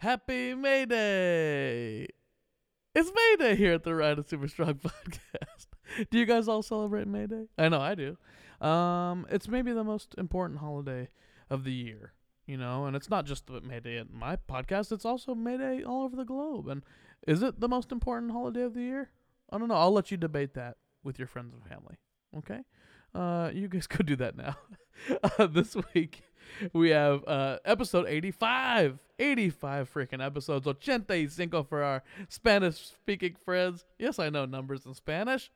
Happy May Day! It's May Day here at the Ryan and Super Strong podcast. do you guys all celebrate May Day? I know I do. Um, it's maybe the most important holiday of the year, you know, and it's not just May Day at my podcast, it's also May Day all over the globe. And is it the most important holiday of the year? I don't know. I'll let you debate that with your friends and family. Okay? Uh, you guys could do that now. uh, this week, we have uh, episode 85. 85 freaking episodes. 85 for our Spanish speaking friends. Yes, I know numbers in Spanish.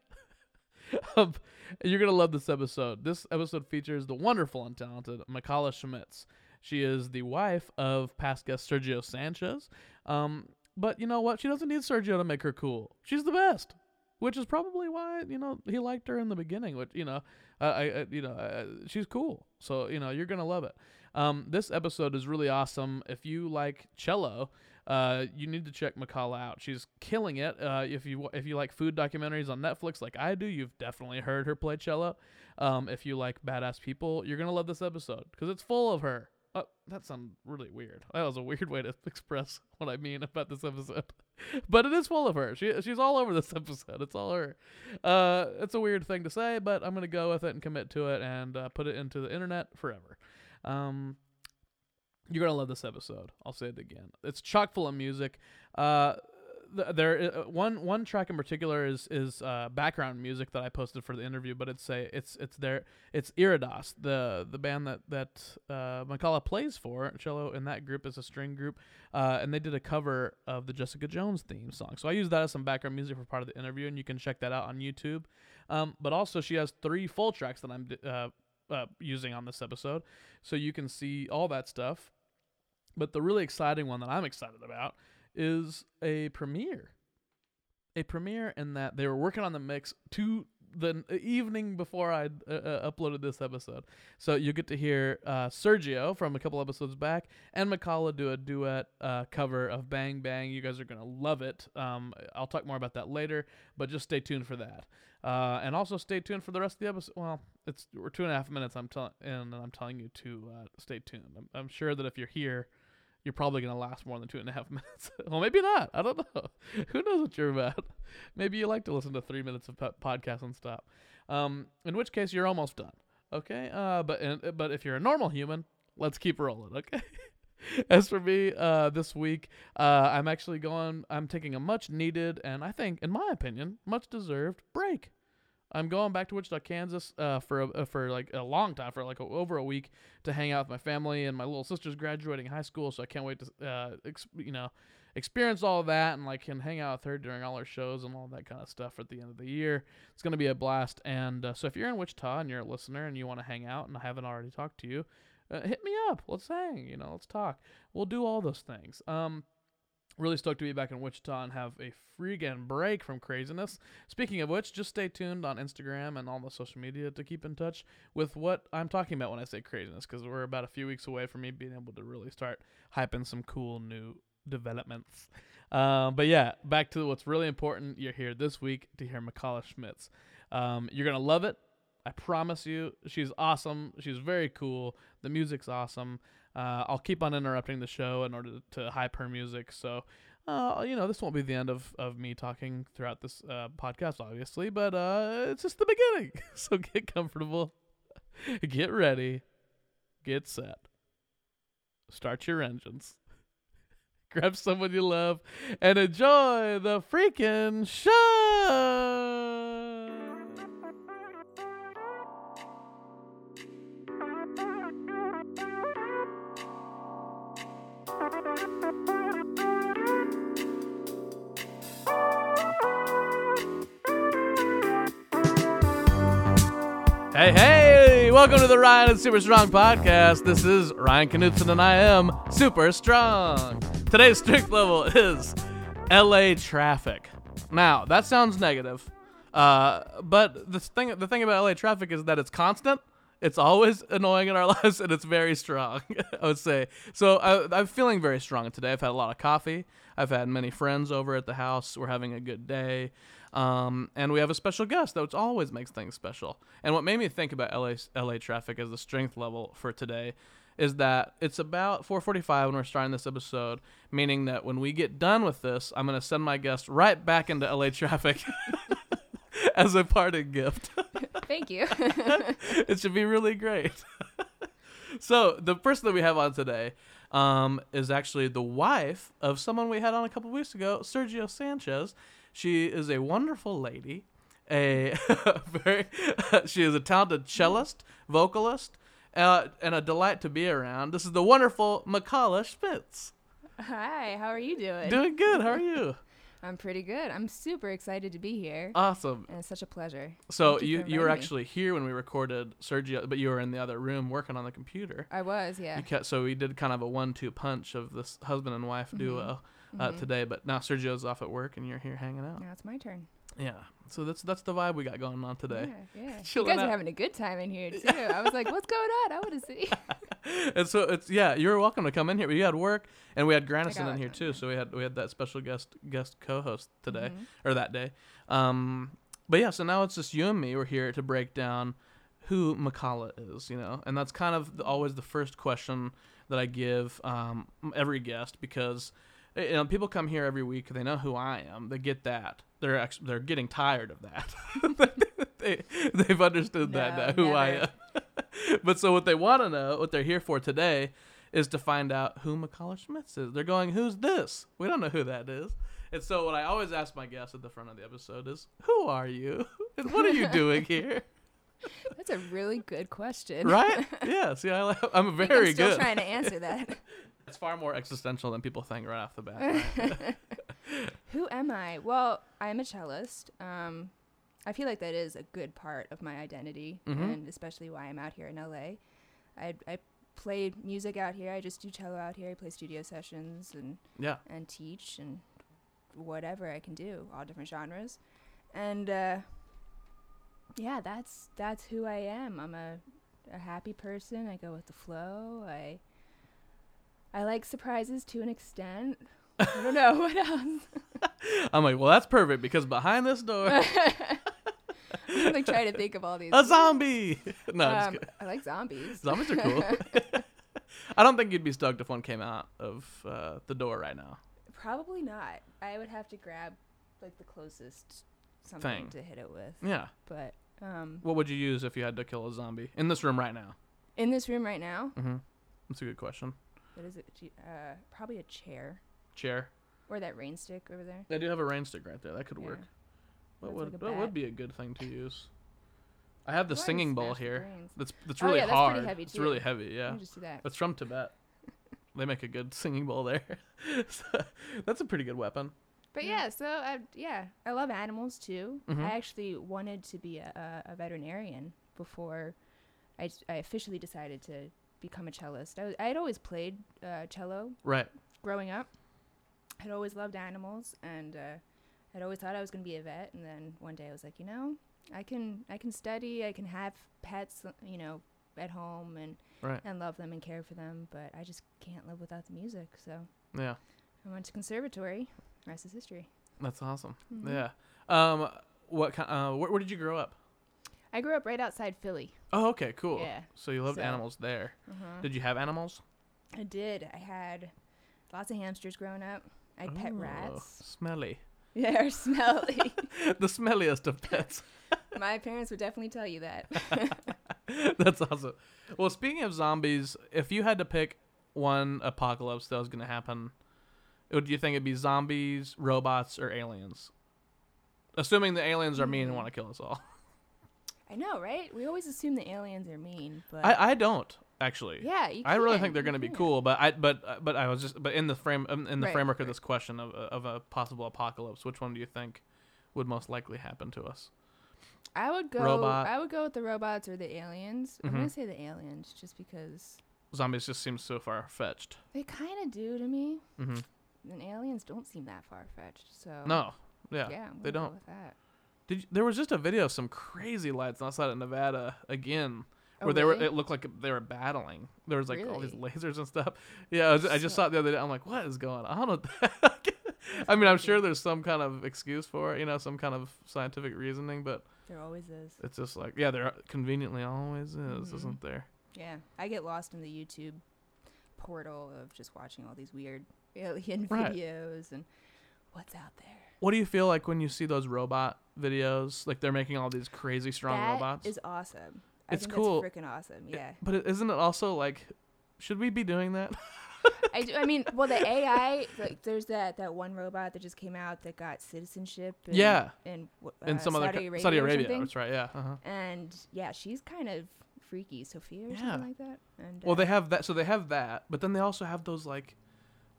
um, you're going to love this episode. This episode features the wonderful and talented Mykala Schmitz. She is the wife of past guest Sergio Sanchez. Um, but you know what? She doesn't need Sergio to make her cool. She's the best which is probably why you know he liked her in the beginning. Which you know, I, I you know uh, she's cool, so you know you're gonna love it. Um, this episode is really awesome. If you like cello, uh, you need to check Mykala out. She's killing it. Uh, if you if you like food documentaries on Netflix like I do, you've definitely heard her play cello. Um, if you like badass people, you're gonna love this episode because it's full of her. Uh, that sounds really weird. That was a weird way to express what I mean about this episode, but it is full of her. She she's all over this episode. It's all her. Uh, it's a weird thing to say, but I'm gonna go with it and commit to it and uh, put it into the internet forever. Um, you're gonna love this episode. I'll say it again. It's chock full of music. Uh, there uh, one one track in particular is is uh, background music that I posted for the interview, but it's a it's it's there it's Iridas, the the band that that uh, Mykala plays for cello, and that group is a string group, uh, and they did a cover of the Jessica Jones theme song. So I used that as some background music for part of the interview, and you can check that out on YouTube. Um, but also she has three full tracks that I'm uh, uh, using on this episode, so you can see all that stuff. But the really exciting one that I'm excited about is a premiere. A premiere in that they were working on the mix to the evening before I uh, uh, uploaded this episode. So you get to hear uh, Sergio from a couple episodes back and Mykala do a duet uh, cover of Bang Bang. You guys are going to love it. Um, I'll talk more about that later, but just stay tuned for that. Uh, and also stay tuned for the rest of the episode. Well, it's we're two and a half minutes. I'm telling, and I'm telling you to uh, stay tuned. I'm, I'm sure that if you're here you're probably going to last more than two and a half minutes. well, maybe not. I don't know. Who knows what you're about? Maybe you like to listen to three minutes of podcast and stop. Um, in which case, you're almost done. Okay. Uh, but uh, but if you're a normal human, let's keep rolling. Okay. As for me, uh, this week, uh, I'm actually going. I'm taking a much needed and I think, in my opinion, much deserved break. I'm going back to Wichita, Kansas, uh, for a, uh, for like a long time, for like a, over a week, to hang out with my family. And my little sister's graduating high school, so I can't wait to, uh, ex- you know, experience all of that and like can hang out with her during all her shows and all that kind of stuff at the end of the year. It's gonna be a blast. And uh, so if you're in Wichita and you're a listener and you want to hang out and I haven't already talked to you, uh, hit me up. Let's hang. You know, let's talk. We'll do all those things. Um, Really stoked to be back in Wichita and have a freaking break from craziness. Speaking of which, just stay tuned on Instagram and all the social media to keep in touch with what I'm talking about when I say craziness, because we're about a few weeks away from me being able to really start hyping some cool new developments. Um, but yeah, back to what's really important. You're here this week to hear Mykala Schmitz. Um, you're gonna love it. I promise you. She's awesome. She's very cool. The music's awesome. Uh, I'll keep on interrupting the show in order to, hype her music. So, uh, you know, this won't be the end of, of me talking throughout this uh, podcast, obviously, but uh, it's just the beginning. so get comfortable, get ready, get set, start your engines, grab someone you love, and enjoy the freaking show. To the Ryan and Super Strong podcast. This is Ryan Knutson, and I am super strong. Today's strength level is LA traffic. Now, that sounds negative, uh, but the thing the thing about LA traffic is that it's constant. It's always annoying in our lives, and it's very strong. I would say. So I, I'm feeling very strong today. I've had a lot of coffee. I've had many friends over at the house. We're having a good day. Um, and we have a special guest, which always makes things special. And what made me think about LA, LA traffic as the strength level for today is that it's about 4:45 when we're starting this episode, meaning that when we get done with this, I'm gonna send my guest right back into LA traffic as a parting gift. Thank you. it should be really great. so the person that we have on today um, is actually the wife of someone we had on a couple weeks ago, Sergio Sanchez. She is a wonderful lady. A very, she is a talented cellist, vocalist, uh, and a delight to be around. This is the wonderful Makala Schmitz. Hi, how are you doing? Doing good. How are you? I'm pretty good. I'm super excited to be here. Awesome. and it's such a pleasure. So Thank you you you were me. actually here when we recorded Sergio, but you were in the other room working on the computer. I was, yeah. You kept, so we did kind of a one-two punch of this husband and wife duo uh, Mhm. today. But now Sergio's off at work and you're here hanging out. Now it's my turn. Yeah. So that's that's the vibe we got going on today. Yeah, yeah. You guys out. are having a good time in here too. I was like, "What's going on? I want to see." and so it's yeah, you're welcome to come in here. But you had work, and we had Granison in here too. So we had we had that special guest guest co-host today Mhm. or that day. Um, but yeah, so now it's just you and me. We're here to break down who Makala is, you know, and that's kind of the, always the first question that I give um, every guest because Eh, you know people come here every week. They know who I am. They get that. They're ex- they're getting tired of that. they they've understood that No, now, who I am. but so what they want to know, what they're here for today, is to find out who Makala Schmitz is. They're going, who's this? We don't know who that is. And so what I always ask my guests at the front of the episode is, who are you? And what are you doing here? That's a really good question. right? Yeah. See, I, think very I'm still good. trying to answer that. It's far more existential than people think right off the bat. Who am I? Well, I'm a cellist. Um, I feel like that is a good part of my identity, Mhm. and especially why I'm out here in LA. I I play music out here. I just do cello out here. I play studio sessions and yeah. and teach and whatever I can do, all different genres. And uh, yeah, that's that's who I am. I'm a a happy person. I go with the flow. I I like surprises to an extent. I don't know what else. I'm like, well, that's perfect because behind this door, I'm like trying to think of all these. a zombie. no, I'm just Um, kidding. I like zombies. Zombies are cool. I don't think you'd be stoked if one came out of uh, the door right now. Probably not. I would have to grab like the closest something Thing. to hit it with. Yeah. But um, What would you use if you had to kill a zombie in this room right now? in this room right now, Mm-hmm. That's a good question. What is it? Uh, probably a chair Chair. or that rain stick over there. I do have a rain stick right there. That could Yeah. work. What would like what would be a good thing to use? I have the and singing bowl here. That's that's Oh, really yeah, that's pretty hard. heavy, it's really heavy. Let Yeah. me just do that. That's from Tibet. they make a good singing bowl there. So, that's a pretty good weapon. But Yeah. yeah, so I, yeah, I love animals too. Mhm. I actually wanted to be a, a, a veterinarian before I, I officially decided to become a cellist. I, was, had always played uh, cello Right. growing up. I'd always loved animals, and uh, I'd always thought I was going to be a vet. And then one day I was like, you know, I can I can study, I can have pets, you know, at home and Right. and love them and care for them, but I just can't live without the music. So Yeah. I went to conservatory. Rest is history. That's awesome. Mhm. Yeah. Um. What kind? Uh. Where, where did you grow up? I grew up right outside Philly. Oh. Okay. Cool. Yeah. So you loved So- animals there. Uh-huh. Did you have animals? I did. I had lots of hamsters growing up. I pet Oh, rats. Smelly. They're smelly. the smelliest of pets. My parents would definitely tell you that. That's awesome. Well, speaking of zombies, if you had to pick one apocalypse that was going to happen, would you think it'd be zombies, robots, or aliens? Assuming the aliens are mean and Hmm. want to kill us all. I know, right? We always assume the aliens are mean, but I, I don't actually. yeah, you I really think they're going to be cool, but I but but I was just but in the frame um, in the Right, framework of this question of a- of a possible apocalypse, which one do you think would most likely happen to us? I would go. Robot. I would go with the robots or the aliens. I'm Mhm. gonna say the aliens, just because Zombies just seem so far fetched. they kind of do to me. hmm And aliens don't seem that far fetched. So No, yeah. yeah, I'm they go don't. With that. Did you, there was just a video of some crazy lights outside of Nevada again, Oh, where they were. It looked like they were battling. There was like all these lasers and stuff. Yeah, I, was, I just saw it the other day. I'm like, what is going on? with that? I mean, I'm sure there's some kind of excuse for it, you know, some kind of scientific reasoning, but There always is. it's just like, yeah, there conveniently always is, Mhm. isn't there? Yeah, I get lost in the YouTube portal of just watching all these weird alien Right. videos and what's out there. What do you feel like when you see those robot videos? Like they're making all these crazy strong That robots. is awesome. I It's think cool. Freaking awesome. Yeah. but isn't it also like, should we be doing that? I, do, I mean, well, the AI, like, there's that, that one robot that just came out that got citizenship. In, Yeah. In, w- In uh, some other Saudi co- Arabia. Saudi Arabia, that's right. Yeah. Uh-huh. And yeah, she's kind of freaky, Sophia or Yeah. something like that. And Well, uh, they have that. So they have that, but then they also have those like,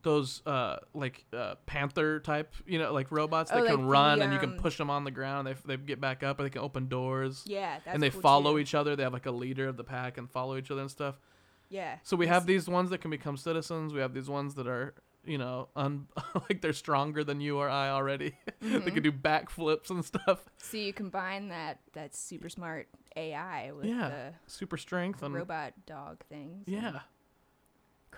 those uh like uh panther type, you know, like robots that Oh, can like the, run and you can um, push them on the ground. They they get back up, or they can open doors. Yeah, that's and they cool follow too. each other. They have like a leader of the pack and follow each other and stuff. Yeah. So we have these ones that can become citizens. We have these ones that are, you know, un- like they're stronger than you or I already. they Mhm. can do backflips and stuff. So you combine that that super smart AI with Yeah, Super strength and robot dog things. and yeah,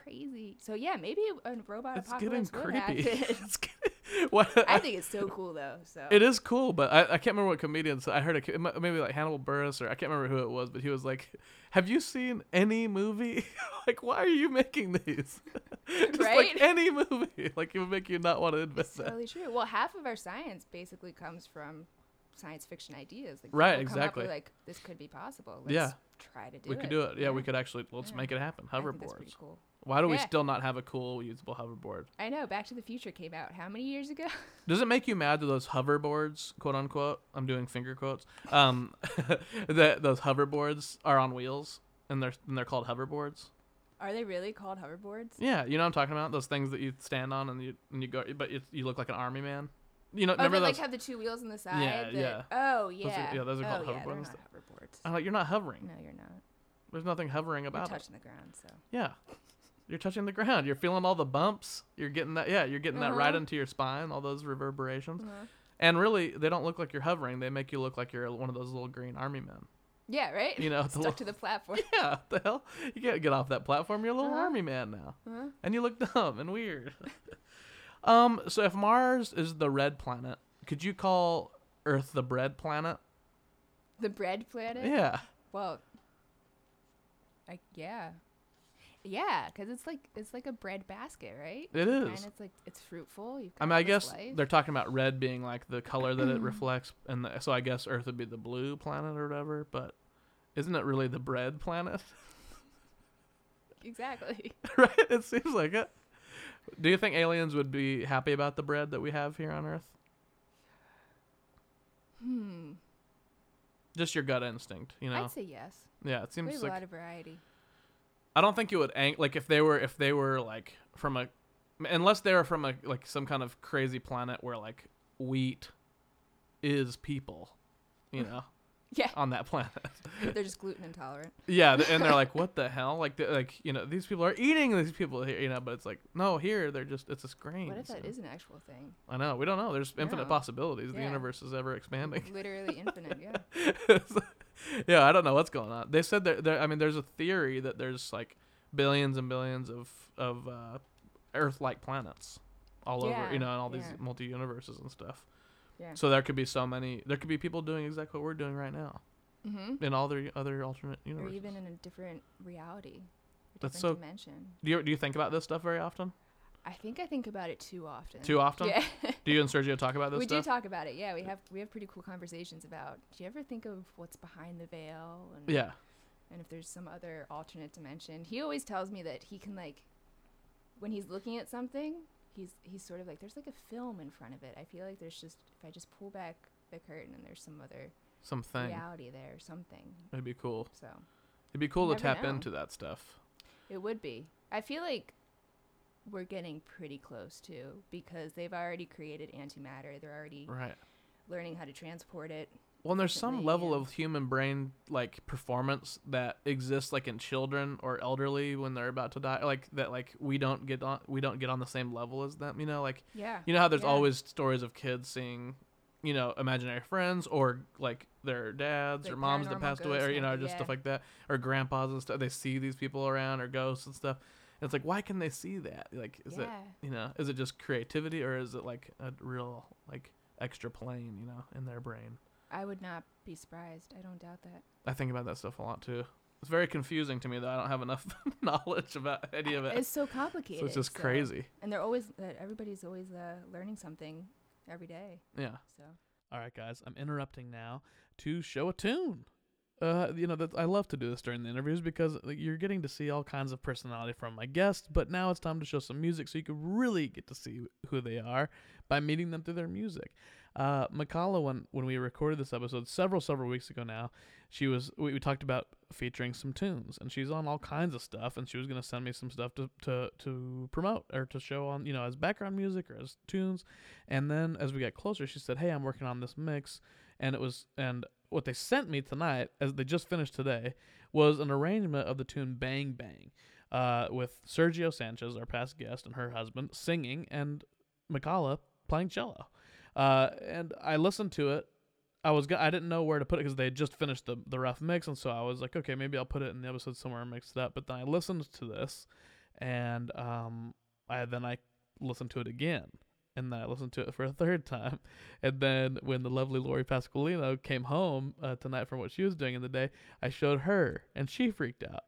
Crazy. So yeah, maybe a robot it's getting apocalypse would creepy. it's getting, what, I think it's so cool though. So It is cool, but I, I can't remember what comedian. said- I heard a, maybe like Hannibal Buress or I can't remember who it was, but he was like, "Have you seen any movie? like, why are you making these? Just Right? like any movie, like it would make you not want to invest It's that." totally true. Well, half of our science basically comes from science fiction ideas. Like Right, people come up exactly. with, like this could be possible. Let's Yeah. Try to do We it. could do it. Yeah, we could actually. Let's Yeah. make it happen. I think that's pretty Hoverboards. cool. Why do we Yeah. still not have a cool usable hoverboard? I know. Back to the Future came out how many years ago? Does it make you mad that those hoverboards, quote unquote, I'm doing finger quotes, um, that those hoverboards are on wheels and they're and they're called hoverboards? Are they really called hoverboards? Yeah, you know what I'm talking about? Those things that you stand on and you and you go, but you, you look like an army man. You know, Oh, remember they those? like have the two wheels on the side. Yeah, that- yeah. Oh are- yeah. yeah, those are oh, called yeah, they're hoverboards. not hoverboards. I'm like, you're not hovering. No, you're not. There's nothing hovering You're about it. touching the ground. So Yeah, you're touching the ground. You're feeling all the bumps. You're getting that. Yeah, you're getting that right Uh-huh. into your spine. All those reverberations. uh And really, they don't look like you're hovering. They make you look like you're one of those little green army men. yeah, right. You know, stuck little- to the platform. Yeah, what the hell? You can't get off that platform. You're a little Uh-huh. army man now, uh and you look dumb and weird. um, so if Mars is the red planet, could you call Earth the bread planet? The bread planet. Yeah. Well, I yeah, yeah, because it's like it's like a bread basket, right? It is. And it's like it's fruitful. You've I mean, I guess life. they're talking about red being like the color that it reflects, and the, so I guess Earth would be the blue planet or whatever. But isn't it really the bread planet? exactly. right? It seems like it. Do you think aliens would be happy about the bread that we have here on Earth? Hmm. Just your gut instinct, you know? I'd say yes. Yeah, it seems We have like a lot of variety. I don't think it would ang- like if they were if they were like from a unless they were from a like some kind of crazy planet where like wheat is people, you know, Yeah, on that planet. they're just gluten intolerant. yeah, and they're like, what the hell? Like, like you know, these people are eating these people here, you know, but it's like, no, here they're just it's a grains. What if that and- is an actual thing? I know we don't know. There's infinite No. possibilities. The universe is ever expanding. Literally infinite. Yeah. yeah, I don't know what's going on. They said that there. I mean, there's a theory that there's like billions and billions of of uh, Earth-like planets all over, you know, and all these yeah. multi-universes and stuff. Yeah. So there could be so many. There could be people doing exactly what we're doing right now Mm-hmm. in all the other alternate universes, Or even in a different reality. A That's different so- dimension. do you do you think about this stuff very often? I think I think about it too often. Too often? Yeah. Do you and Sergio talk about this we stuff? do talk about it. Yeah, we have we have pretty cool conversations about. Do you ever think of what's behind the veil? And, yeah. And if there's some other alternate dimension, he always tells me that he can like, when he's looking at something, he's he's sort of like there's like a film in front of it. I feel like there's just if I just pull back the curtain and there's some other Something. reality there or something. It'd be cool. So It'd be cool to tap know. into that stuff. it would be. I feel like we're getting pretty close to because they've already created antimatter. They're already Right. learning how to transport it. Well, and there's some level of human brain like performance that exists like in children or elderly when they're about to die, like that like we don't get on we don't get on the same level as them. You know, like Yeah. you know how there's Yeah. always stories of kids seeing, you know, imaginary friends or like their dads or moms that passed away or you know just stuff like that or grandpas and stuff. They see these people around or ghosts and stuff. It's like why can they see that? Like is it you know is it just creativity or is it like a real like extra plane you know in their brain? I would not be surprised. I don't doubt that. I think about that stuff a lot too. It's very confusing to me that I don't have enough knowledge about any of it. It's so complicated. so it's just so- crazy. And they're always everybody's always uh, learning something every day. Yeah. So All right, guys, I'm interrupting now to show a tune. Uh, you know that I love to do this during the interviews because like, you're getting to see all kinds of personality from my guests. But now it's time to show some music, so you can really get to see who they are by meeting them through their music. Uh, Makala, when when we recorded this episode several several weeks ago now, she was we, we talked about featuring some tunes, and she's on all kinds of stuff, and she was gonna send me some stuff to to to promote or to show on you know as background music or as tunes. And then as we got closer, she said, "Hey, I'm working on this mix." And it was and what they sent me tonight, as they just finished today, was an arrangement of the tune "Bang Bang," uh, with Sergio Sanchez, our past guest, and her husband singing, and Makala playing cello. Uh, and I listened to it. I was I didn't know where to put it because they had just finished the the rough mix, and so I was like, okay, maybe I'll put it in the episode somewhere and mix it up. But then I listened to this, and um, I then I listened to it again, and I listened to it for a third time, and then when the lovely Lori Pasqualino came home uh, tonight from what she was doing in the day, I showed her, and she freaked out.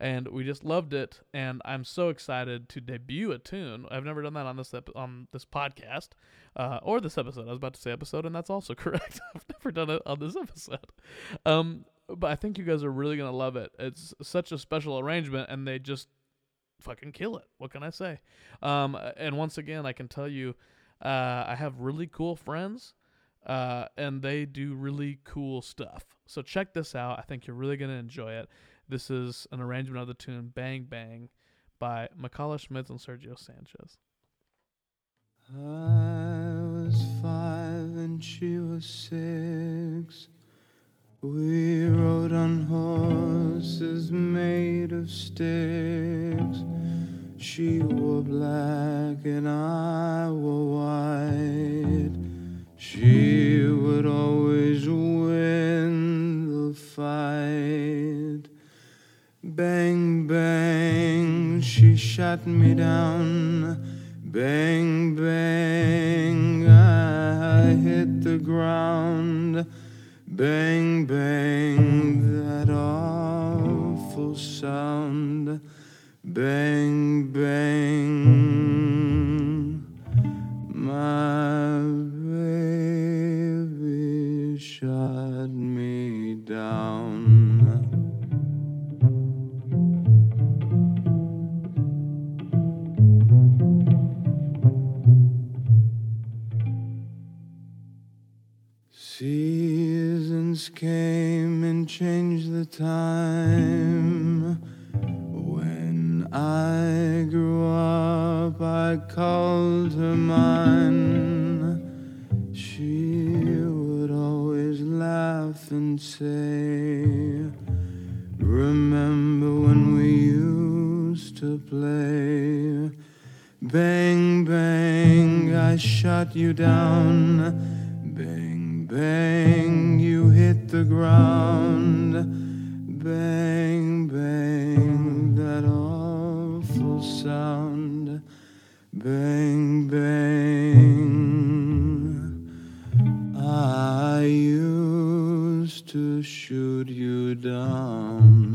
And we just loved it, and I'm so excited to debut a tune. I've never done that on this ep- on this podcast, uh, or this episode. I was about to say episode, and that's also correct. I've never done it on this episode. Um, but I think you guys are really gonna love it. It's such a special arrangement, and they just fucking kill it. What can I say? Um, and once again, I can tell you, uh, I have really cool friends, uh, and they do really cool stuff. So check this out. I think you're really gonna enjoy it. This is an arrangement of the tune "Bang Bang" by Makala Schmitz and Sergio Sanchez. I was five and she was six. We rode on horses made of sticks. She wore black and I wore white. She would always win the fight. Bang, bang, she shot me down. Bang, bang, I hit the ground. Bang, bang, that awful sound. Bang, bang, my baby shot me down. Seasons came and changed the time. I grew up, I called her mine. She would always laugh and say, Remember when we used to play? Bang, bang, I shot you down. Bang, bang, you hit the ground. Bang, sound. Bang, bang. I used to shoot you down.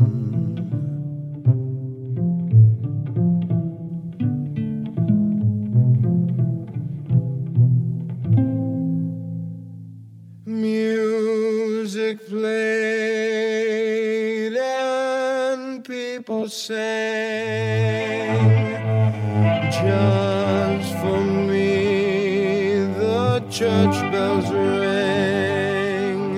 Music played and people sang. Just for me, the church bells rang.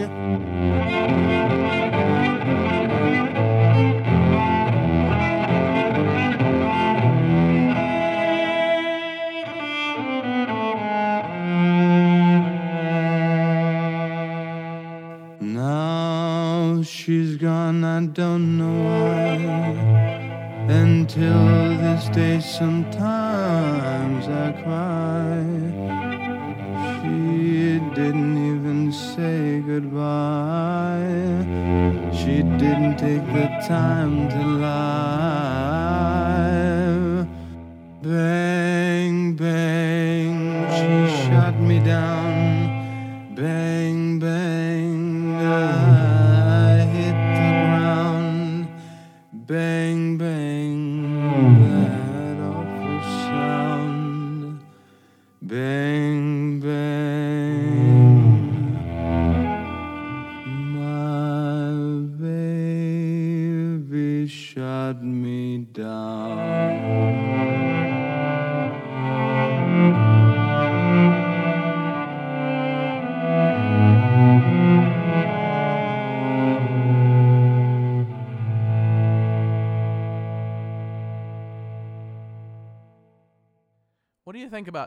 Now she's gone, I don't know why. Until this day, sometimes didn't take the time to lie. Bang, bang, she shot me down. Bang,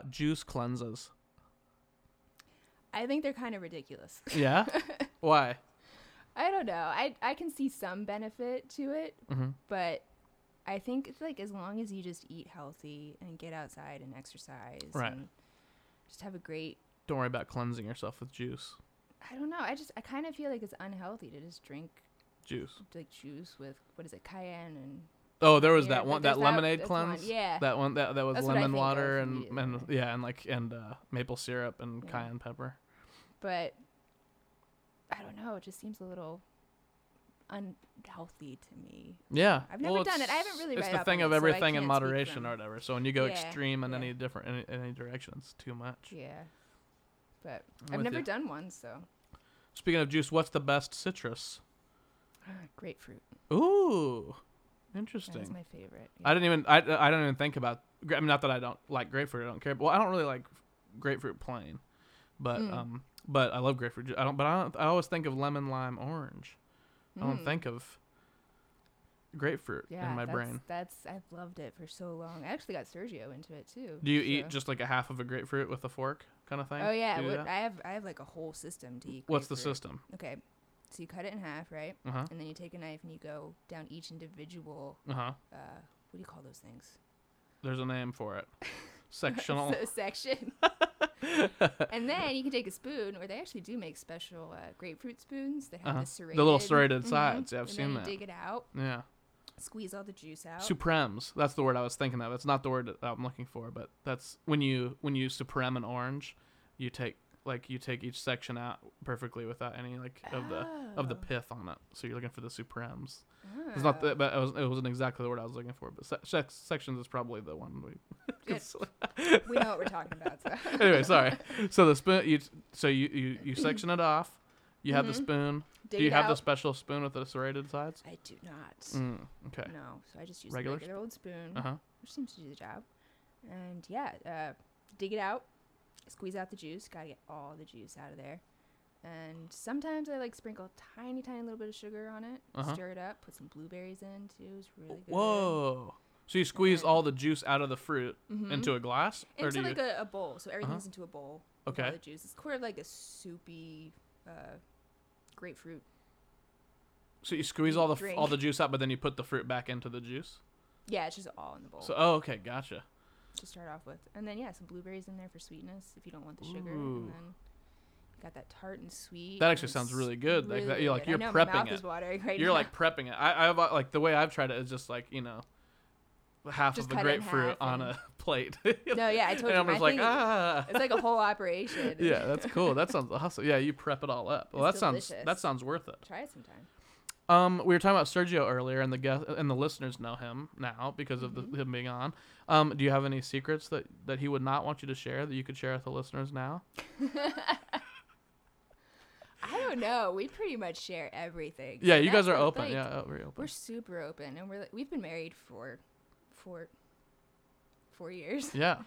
juice cleanses? I think they're kind of ridiculous. Yeah. Why? I don't know. I I can see some benefit to it, Mm-hmm. but I think it's like as long as you just eat healthy and get outside and exercise Right. and just have a great Don't worry about cleansing yourself with juice. I don't know. I just I kind of feel like it's unhealthy to just drink Juice. like juice with what is it, cayenne and Oh, there was that one, that that- lemonade one, cleanse. yeah. That one, that that was That's lemon water and and yeah, and like and uh, maple syrup and Yeah. cayenne pepper. but I don't know. It just seems a little unhealthy to me. Yeah, I've never done it. I haven't really It's read the thing of it, so everything in moderation or whatever. So when you go Yeah, extreme in yeah. any different any, any direction, it's too much. Yeah, but I'm I've never you. done one, so Speaking of juice, what's the best citrus? grapefruit. Ooh, That interesting. is my favorite. I didn't even I, I don't even think about. I mean, not that I don't like grapefruit. I don't care. Well, I don't really like grapefruit plain, but Mm. um, but I love grapefruit. I don't. But I don't. I always think of lemon, lime, orange. I don't Mm. think of grapefruit yeah, in my that's, brain. That's I've loved it for so long. I actually got Sergio into it too. Do you so- eat just like a half of a grapefruit with a fork, kind of thing? Oh yeah, Do you do what. I have I have like a whole system to eat. What's the system? Okay, so you cut it in half, right? Uh huh. And then you take a knife and you go down each individual. Uh huh. Uh, what do you call those things? There's a name for it. Sectional. So section. and then you can take a spoon, or they actually do make special uh, grapefruit spoons that have Uh-huh. the serrated. The little serrated Mhm. sides. Yeah, I've and seen that. dig it out, yeah. squeeze all the juice out. Supremes. That's the word I was thinking of. It's not the word that I'm looking for, but that's when you when you supreme an orange, you take like you take each section out perfectly without any like of the of the Oh. pith on it. So you're looking for the supremes. It's not Oh. the, but it, was, it wasn't exactly the word I was looking for. But se- sections is probably the one we. We know what we're talking about. So. anyway, sorry. So the spoon, you so you you, you section it off. You have the Mhm. spoon. Dig Do you it have the out. special spoon with the serrated sides? I do not. Mm, okay. No, so I just use Regular a regular old spoon, Uh huh. which seems to do the job. And yeah, uh, dig it out, squeeze out the juice. Gotta get all the juice out of there. And sometimes I like sprinkle a tiny, tiny little bit of sugar on it, Uh-huh. stir it up, put some blueberries in too. It's really good. Whoa. So you squeeze all the juice out of the fruit Mhm. into a glass, or into do you? like a, a bowl, so everything's into a bowl. Okay. the juice. It's sort of like a soupy uh, grapefruit. so you squeeze all the drink. all the juice out, but then you put the fruit back into the juice. Yeah, it's just all in the bowl So oh, okay, gotcha. To start off with, and then yeah, some blueberries in there for sweetness if you don't want the sugar, Ooh. and then you got that tart and sweet. That actually sounds really good. Like that, you're like you're I know, my prepping it. right You're now. like prepping it. I, I've like the way I've tried it is just like you know, half Just of a cut it in grapefruit on a plate. no, yeah, I told and you. I'm just like ah. it's like a whole operation. yeah, that's cool. That sounds awesome. Yeah, you prep it all up. Well, It's that sounds that sounds worth it. Try it sometime. Um, we were talking about Sergio earlier, and the guest and the listeners know him now because of Mm-hmm. the, him being on. Um, do you have any secrets that that he would not want you to share that you could share with the listeners now? I don't know. We pretty much share everything. Yeah, you guys are open. like, yeah, uh, very open. we're super open, and we're like, we've been married for for four years. Yeah,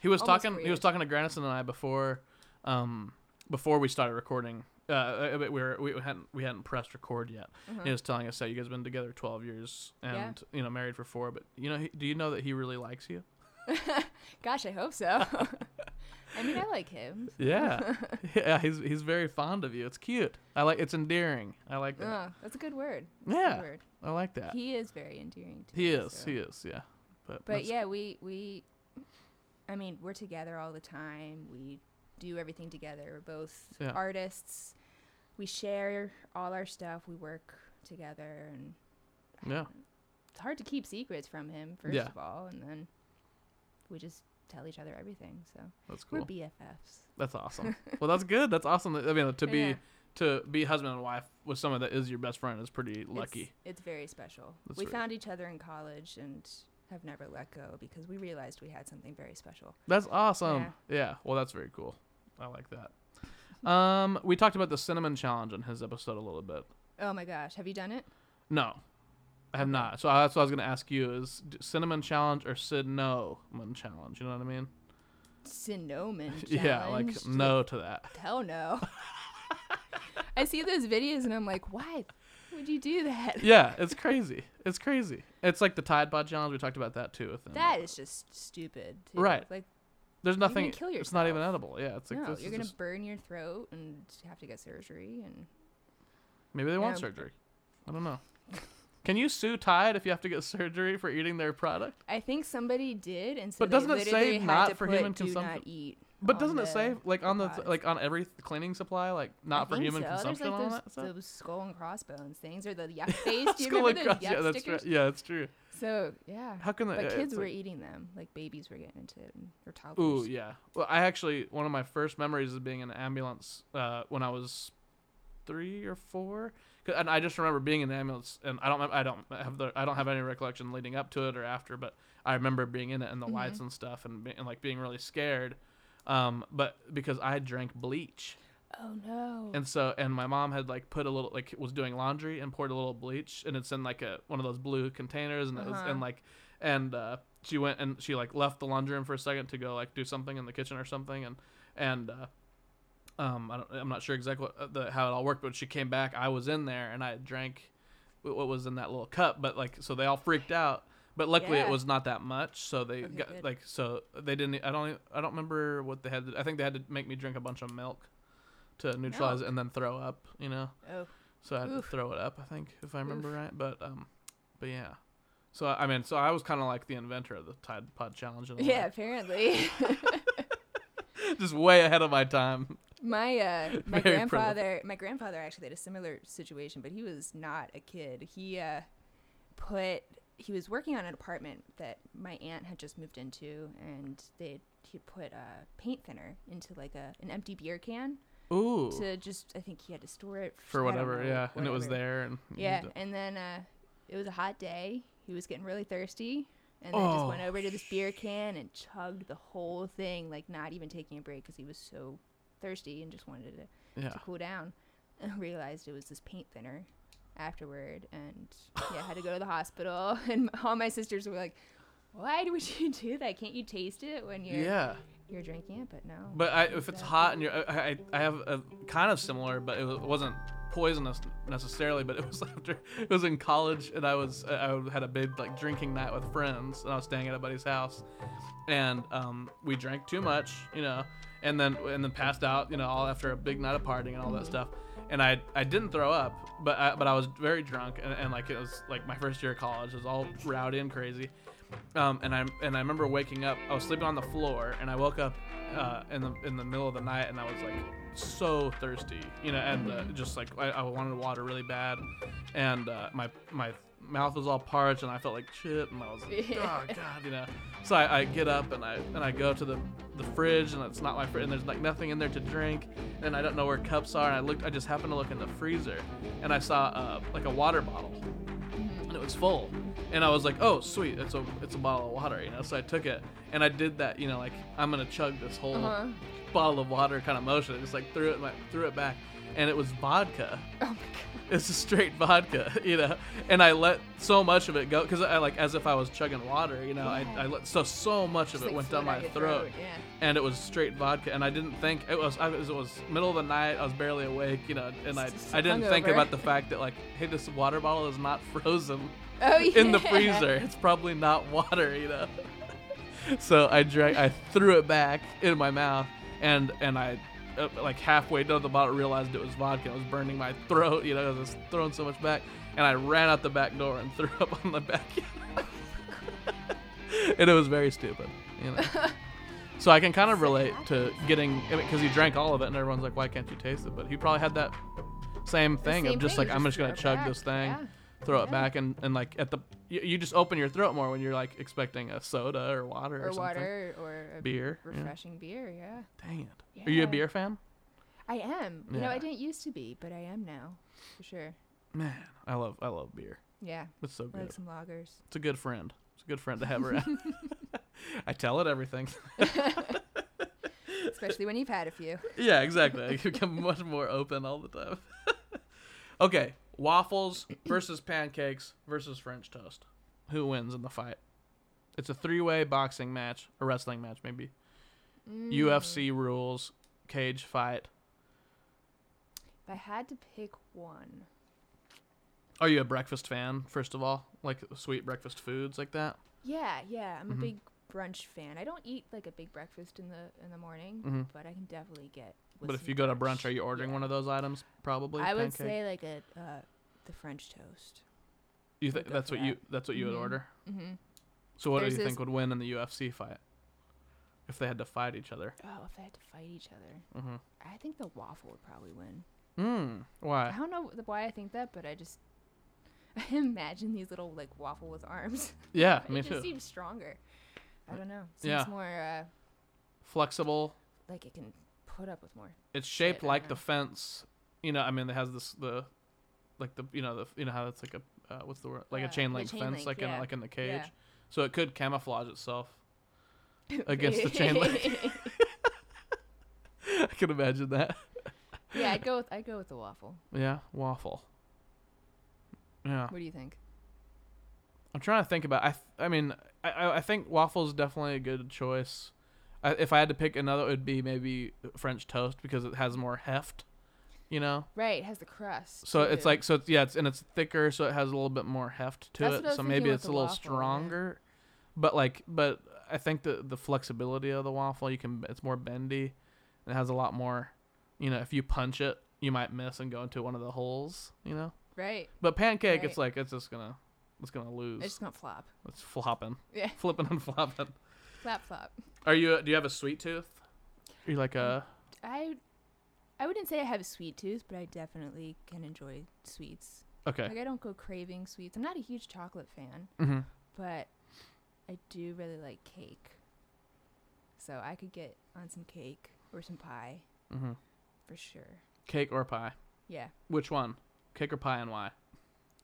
he was Almost talking. He was talking to Granison and I before, um, before we started recording. Uh, uh, we were we hadn't we hadn't pressed record yet. He was telling us that you guys have been together twelve years and. Yeah. you know married for four. But you know, he, do you know that he really likes you? Gosh, I hope so. I mean, I like him. Yeah, yeah. He's he's very fond of you. It's cute. I like. It's endearing. I like that. Oh, that's a good word. That's yeah, good word. I like that. He, is very endearing to me. He is. so- He is. Yeah. But But yeah, we we, I mean, we're together all the time. We do everything together. We're both Yeah. artists. We share all our stuff. We work together, and Yeah. it's hard to keep secrets from him. First Yeah. of all, and then we just tell each other everything. So that's cool. we're. BFFs. That's awesome. well, that's good. That's awesome. that- I mean, to be Yeah. to be husband and wife with someone that is your best friend is pretty lucky. It's, it's very special. That's we right. found each other in college, and have never let go because we realized we had something very special. That's awesome. Yeah. Well, that's very cool. I like that. Um, we talked about the cinnamon challenge in his episode a little bit. Oh my gosh, have you done it? No, I have not. So that's what I was gonna ask you: is cinnamon challenge or cinnamon challenge? You know what I mean? Cinnamon challenge. Yeah, like no to that. Hell no. I see those videos and I'm like, why would you do that? Yeah, it's crazy. It's crazy. It's like the Tide Pod challenge. We talked about that too. With him. That is just stupid. Too. Right. Like, There's nothing. kill It's not even edible. Yeah, it's like no, this you're is gonna just- burn your throat and have to get surgery and maybe they want Yeah. surgery. I don't know. Can you sue Tide if you have to get surgery for eating their product? I think somebody did, and so But they doesn't it say literally had not to for put human do consumption? not eat. But doesn't it say like on the like on every th- cleaning supply like not I for think human so. consumption There's like those, that those skull and crossbones things or the yuck face. Do you remember those yuck yeah, that's stickers? right. Yeah, that's true. So yeah, How can the, but yeah, kids were like- eating them. Like babies were getting into it, and, or toddlers. Ooh, yeah. Well, I actually one of my first memories of being in an ambulance uh, when I was three or four, and I just remember being in the ambulance, and I don't, I don't have the, I don't have any recollection leading up to it or after, but I remember being in it and the lights Mhm. and stuff, and, be, and like being really scared, um, but because I drank bleach, Oh no. and so and my mom had like put a little like was doing laundry and poured a little bleach, and it's in like a one of those blue containers, and it was Uh-huh. and like and uh, she went and she like left the laundry room for a second to go like do something in the kitchen or something and and uh, um I don't, I'm not sure exactly what, uh, the how it all worked but she came back I was in there and I drank what was in that little cup but like so they all freaked out but luckily it was not that much so they Okay, got good. like so they didn't I don't I don't remember what they had to, I think they had to make me drink a bunch of milk to neutralize it and then throw up you know oh. so I had Oof. to throw it up, I think, if I remember right. But um, but yeah. So I mean, so I was kind of like the inventor of the Tide Pod Challenge. In a way. Yeah, apparently. just way ahead of my time. my uh, my Very grandfather, my grandfather actually had a similar situation, but he was not a kid. He uh, put he was working on an apartment that my aunt had just moved into, and they he put a paint thinner into like a an empty beer can Ooh, to just I think he had to store it for whatever, know, yeah, and it was there, and Yeah, and then uh, it was a hot day. He was getting really thirsty, and then just went Oh. over to this beer can and chugged the whole thing, like not even taking a break because he was so thirsty and just wanted to, yeah. to cool down. And realized it was this paint thinner afterward, and yeah, I had to go to the hospital. And all my sisters were like, "Why would you do that? Can't you taste it when you're Yeah, you're drinking it?" But no. but I, if it's hot and you're, I, I, I have a kind of similar, but it wasn't poisonous necessarily. But it was after it was in college, and I was I had a big like drinking night with friends, and I was staying at a buddy's house, and um, we drank too much, you know, and then and then passed out, you know, all after a big night of partying and all that stuff. And I I didn't throw up, but I, but I was very drunk, and, and like it was like my first year of college, it was all rowdy and crazy. Um, and I and I remember waking up. I was sleeping on the floor, and I woke up uh, in the in the middle of the night, and I was like so thirsty, you know, and uh, just like I, I wanted water really bad, and uh, my my mouth was all parched, and I felt like shit, and I was like, oh god, you know. So I, I get up and I and I go to the the fridge, and it's not my fridge, and there's like nothing in there to drink, and I don't know where cups are, and I looked, I just happened to look in the freezer, and I saw uh, like a water bottle, and it was full and I was like, "Oh, sweet! It's a it's a bottle of water," you know. So I took it, and I did that, you know, like I'm gonna chug this whole Uh-huh. bottle of water kind of motion. I just like threw it, my, threw it back, and it was vodka. Oh my god. It's a straight vodka, you know. And I let so much of it go because I like as if I was chugging water, you know. Yeah. I, I let so so much of it like, went down my your throat, Yeah. and it was straight vodka. And I didn't think it was. I was it was middle of the night. I was barely awake, you know. And I I didn't think about the fact that like, hey, this water bottle is not frozen Oh yeah. in the freezer. It's probably not water, you know. so I drank. I threw it back in my mouth, and and I, like halfway down the bottle, realized it was vodka. It was burning my throat, you know, I was throwing so much back, and I ran out the back door and threw up on the backyard. and it was very stupid, you know. So I can kind of relate to getting because he drank all of it, and everyone's like, "Why can't you taste it?" But he probably had that same thing same of just thing, like, "I'm just throw gonna chug back. this thing." Yeah. Throw it Yeah. back and, and like at the you, you just open your throat more when you're like expecting a soda or water or, Or water or a beer yeah. refreshing beer. Yeah. dang it are you a beer fan I am. You know, I didn't used to be, but I am now, for sure. man i love i love beer Yeah. it's so I good like some lagers. it's a good friend it's a good friend to have around. I tell it everything. Especially when you've had a few. yeah, exactly. I become much more open all the time. okay, waffles versus pancakes versus French toast. Who wins in the fight? It's a three-way boxing match, a wrestling match maybe. Mm. UFC rules, cage fight. If I had to pick one, Are you a breakfast fan first of all? Like sweet breakfast foods like that? yeah, yeah, I'm Mhm. a big brunch fan. I don't eat like a big breakfast in the in the morning, Mhm. but I can definitely get. But if you go to brunch, are you ordering Yeah. one of those items? Probably. I would pancake? say like a uh, the French toast. You think that's what you that's what you Mhm. would order? Mm-hmm. So what There's do you think would win in the UFC fight? If they had to fight each other. Oh, if they had to fight each other, Mm-hmm. I think the waffle would probably win. Mm. Why? I don't know why I think that, but I just I imagine these little like waffle with arms. Yeah, it me just too. seems stronger. I don't know. Seems Yeah. more uh, Flexible. like it can put up with more. It's shaped Shit, like the fence. You know, I mean, it has this the, like the you know the you know how it's like a uh, what's the word like Uh, a chain link chain fence link, like in like in the cage. Yeah. So it could camouflage itself against the chain link. I can imagine that. yeah, I'd go with I'd go with the waffle. Yeah, waffle. Yeah. What do you think? I'm trying to think about. I th- I mean, I I- think waffle is definitely a good choice. I, if I had to pick another, it would be maybe French toast because it has more heft. You know, Right, it has the crust. so it's like so it's, yeah, it's and it's thicker, so it has a little bit more heft to That's it. what I was So maybe it's a little waffle, yeah. stronger. But like, but I think the the flexibility of the waffle, you can it's more bendy, and it has a lot more. You know, if you punch it, you might miss and go into one of the holes. You know, right. but pancake, it's like it's just gonna it's gonna lose. It's just gonna flop. It's flopping. Yeah. Flipping and flopping. Are you? Do you have a sweet tooth? Are you like a? I I wouldn't say I have a sweet tooth, but I definitely can enjoy sweets. Okay. Like I don't go craving sweets. I'm not a huge chocolate fan, Mm-hmm. but I do really like cake. So I could get on some cake or some pie Mm-hmm. for sure. Cake or pie? Yeah. Which one? Cake or pie, and why?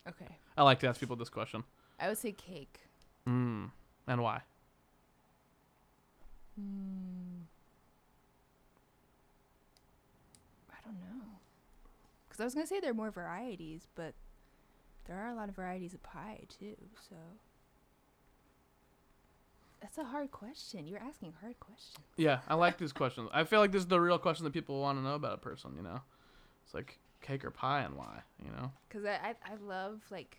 Okay. I like to ask people this question. I would say cake. Mm. And why? Hmm. I don't know. Because I was going to say there are more varieties, but there are a lot of varieties of pie too, so. That's a hard question. You're asking hard questions. Yeah, I like these questions. I feel like this is the real question that people want to know about a person. You know, it's like cake or pie, and why? You know. Because I, I, I love, like,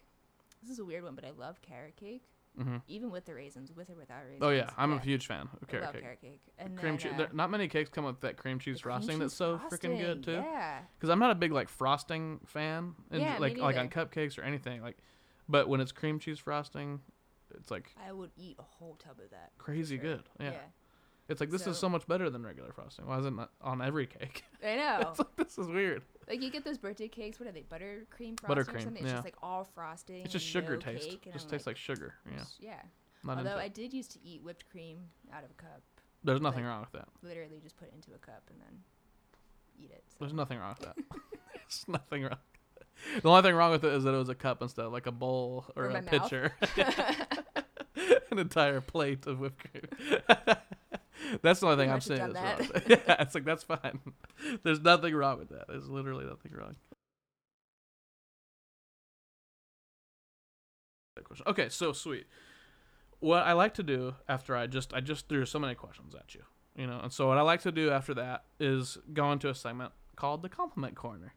this is a weird one, but I love carrot cake, Mm-hmm. even with the raisins, with or without raisins. Oh yeah, I'm a huge fan of carrot cake. carrot cake. And cream then, cheese. uh, Not many cakes come with that cream cheese cream frosting that's so freaking good too. Yeah. Because I'm not a big like frosting fan, and Yeah, like like on cupcakes or anything. Like, but when it's cream cheese frosting, it's like I would eat a whole tub of that. crazy sure. good. Yeah. yeah. It's like this is So- so much better than regular frosting. Why isn't it on every cake? I know. it's like this is weird. like you get those birthday cakes. What are they? Buttercream frosting or Buttercream, something? It's yeah. just like all frosting. It's just sugar no taste. Cake, just I'm tastes like sugar. Yeah. yeah. Not Although I did used to eat whipped cream out of a cup. There's nothing wrong with that. Literally just put it into a cup and then eat it. So. There's nothing wrong with that. There's nothing wrong. The only thing wrong with it is that it was a cup instead of like a bowl or Or a pitcher. An entire plate of whipped cream. That's the only thing I'm saying done is wrong. that. yeah, it's like that's fine. There's nothing wrong with that. There's literally nothing wrong. Okay, so sweet. What I like to do after I just I just threw so many questions at you, you know, and so what I like to do after that is go into a segment called the compliment corner.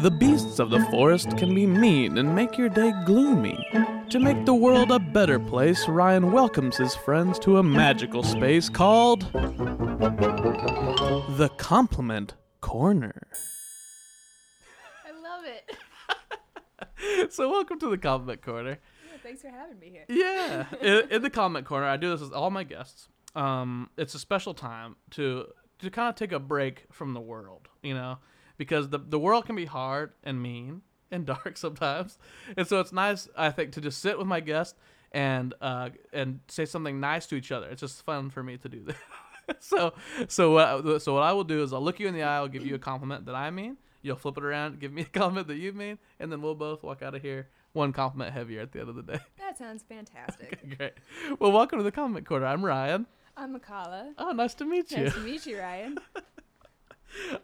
The beasts of the forest can be mean and make your day gloomy. To make the world a better place, Ryan welcomes his friends to a magical space called the Compliment Corner. I love it. So, welcome to the Compliment Corner. Yeah, thanks for having me here. Yeah, in, in the Compliment corner, I do this with all my guests. Um, it's a special time to to kind of take a break from the world, you know, because the the world can be hard and mean and dark sometimes, and so it's nice, I think, to just sit with my guest and uh and say something nice to each other. It's just fun for me to do that. so so what so what I will do is I'll look you in the eye, I'll give you a compliment that I mean. You'll flip it around, give me a compliment that you mean, and then we'll both walk out of here one compliment heavier at the end of the day. That sounds fantastic. Great. Well, welcome to the comment corner. I'm Ryan. I'm Makala. Oh, nice to meet you. Nice to meet you, Ryan.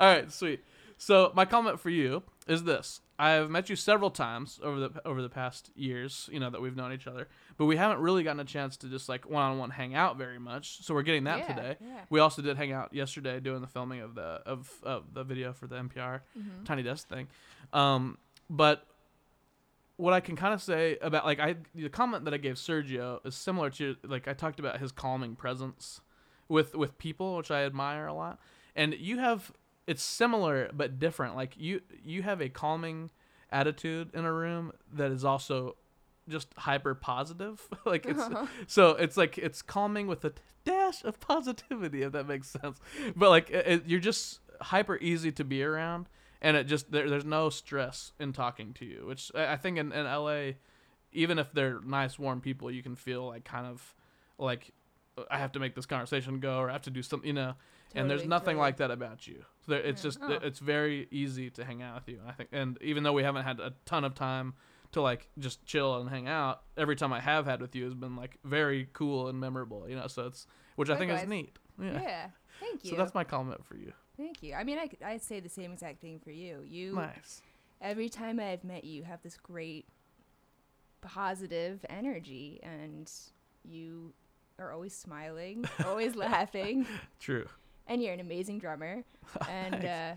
All right, sweet. So my comment for you is this: I've met you several times over the over the past years, you know, that we've known each other, but we haven't really gotten a chance to just like one on one hang out very much. So we're getting that Yeah, today. yeah. We also did hang out yesterday doing the filming of the of, of the video for the NPR Mm-hmm. Tiny Desk thing. Um, but what I can kind of say about like I the comment that I gave Sergio is similar to like I talked about his calming presence with with people, which I admire a lot. And you have it's similar but different. Like you you have a calming attitude in a room that is also just hyper positive. like it's uh-huh. so it's like it's calming with a dash of positivity if that makes sense. But like it, it- you're just hyper easy to be around and it just there, there's no stress in talking to you, which I I think in, in LA even if they're nice warm people, you can feel like kind of like oh, I have to make this conversation go or I have to do something, you know. and there's nothing totally. like that about you. So there, it's Yeah. just Oh. it's very easy to hang out with you. I think, and even though we haven't had a ton of time to like just chill and hang out, every time I have had with you has been like very cool and memorable. You know, so it's which I think is neat. Yeah. Yeah. Thank you. So that's my comment for you. Thank you. I mean, I, I'd say the same exact thing for you. You Nice. every time I've met you, you have this great positive energy, and you are always smiling, always laughing, True. And you're an amazing drummer. And uh,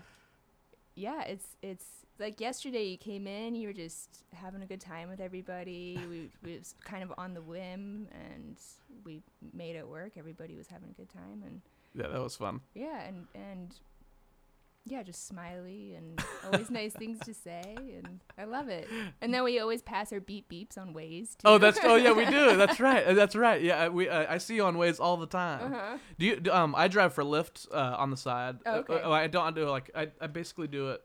yeah, it's it's like yesterday you came in, you were just having a good time with everybody. We, we was kind of on the whim, and we made it work. Everybody was having a good time, and Yeah, that was fun. yeah, and and yeah, just smiley and always nice things to say, and I love it. And then we always pass our beep beeps on Waze. Too. Oh, that's oh yeah, we do. That's right. That's right. Yeah, I- we uh, I see you on Waze all the time. Uh-huh. Do you? do- Um, I drive for Lyft uh, on the side. Uh, Okay. uh, I don't do like I, I basically do it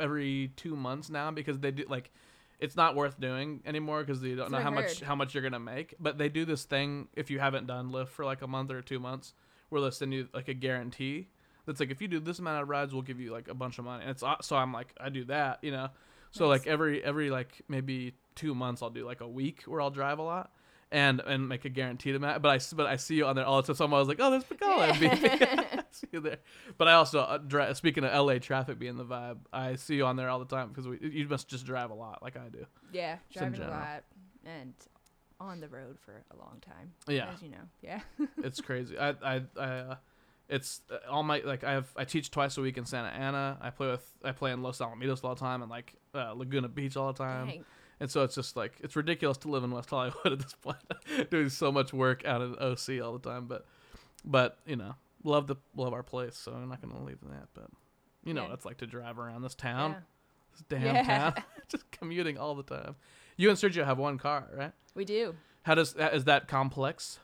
every two months now because they do like it's not worth doing anymore because you don't That's know how much how much you're gonna make. But they do this thing if you haven't done Lyft for like a month or two months, where they'll send you like a guarantee. That's like if you do this amount of rides, we'll give you like a bunch of money. And it's so I'm like I do that, you know. So Nice. like every every like maybe two months I'll do like a week where I'll drive a lot. And, and make a guaranteed amount, but I but I see you on there all the time. So I'm always like, oh, there's Picala. Yeah. see you there. But I also uh, dri- speaking of LA traffic being the vibe, I see you on there all the time because we you must just drive a lot like I do. yeah, driving a lot and on the road for a long time. Yeah. as you know. Yeah. It's crazy. I I, I uh, it's uh, all my like I have I teach twice a week in Santa Ana. I play with I play in Los Alamitos all the time and like uh, Laguna Beach all the time. Dang. And so it's just like it's ridiculous to live in West Hollywood at this point, doing so much work out in OC all the time. But but you know love the love our place, so I'm not gonna leave that. But you know Yeah. what it's like to drive around this town. Yeah. This damn Yeah. town. Just commuting all the time. You and Sergio have one car, right? We do. How does is that complex?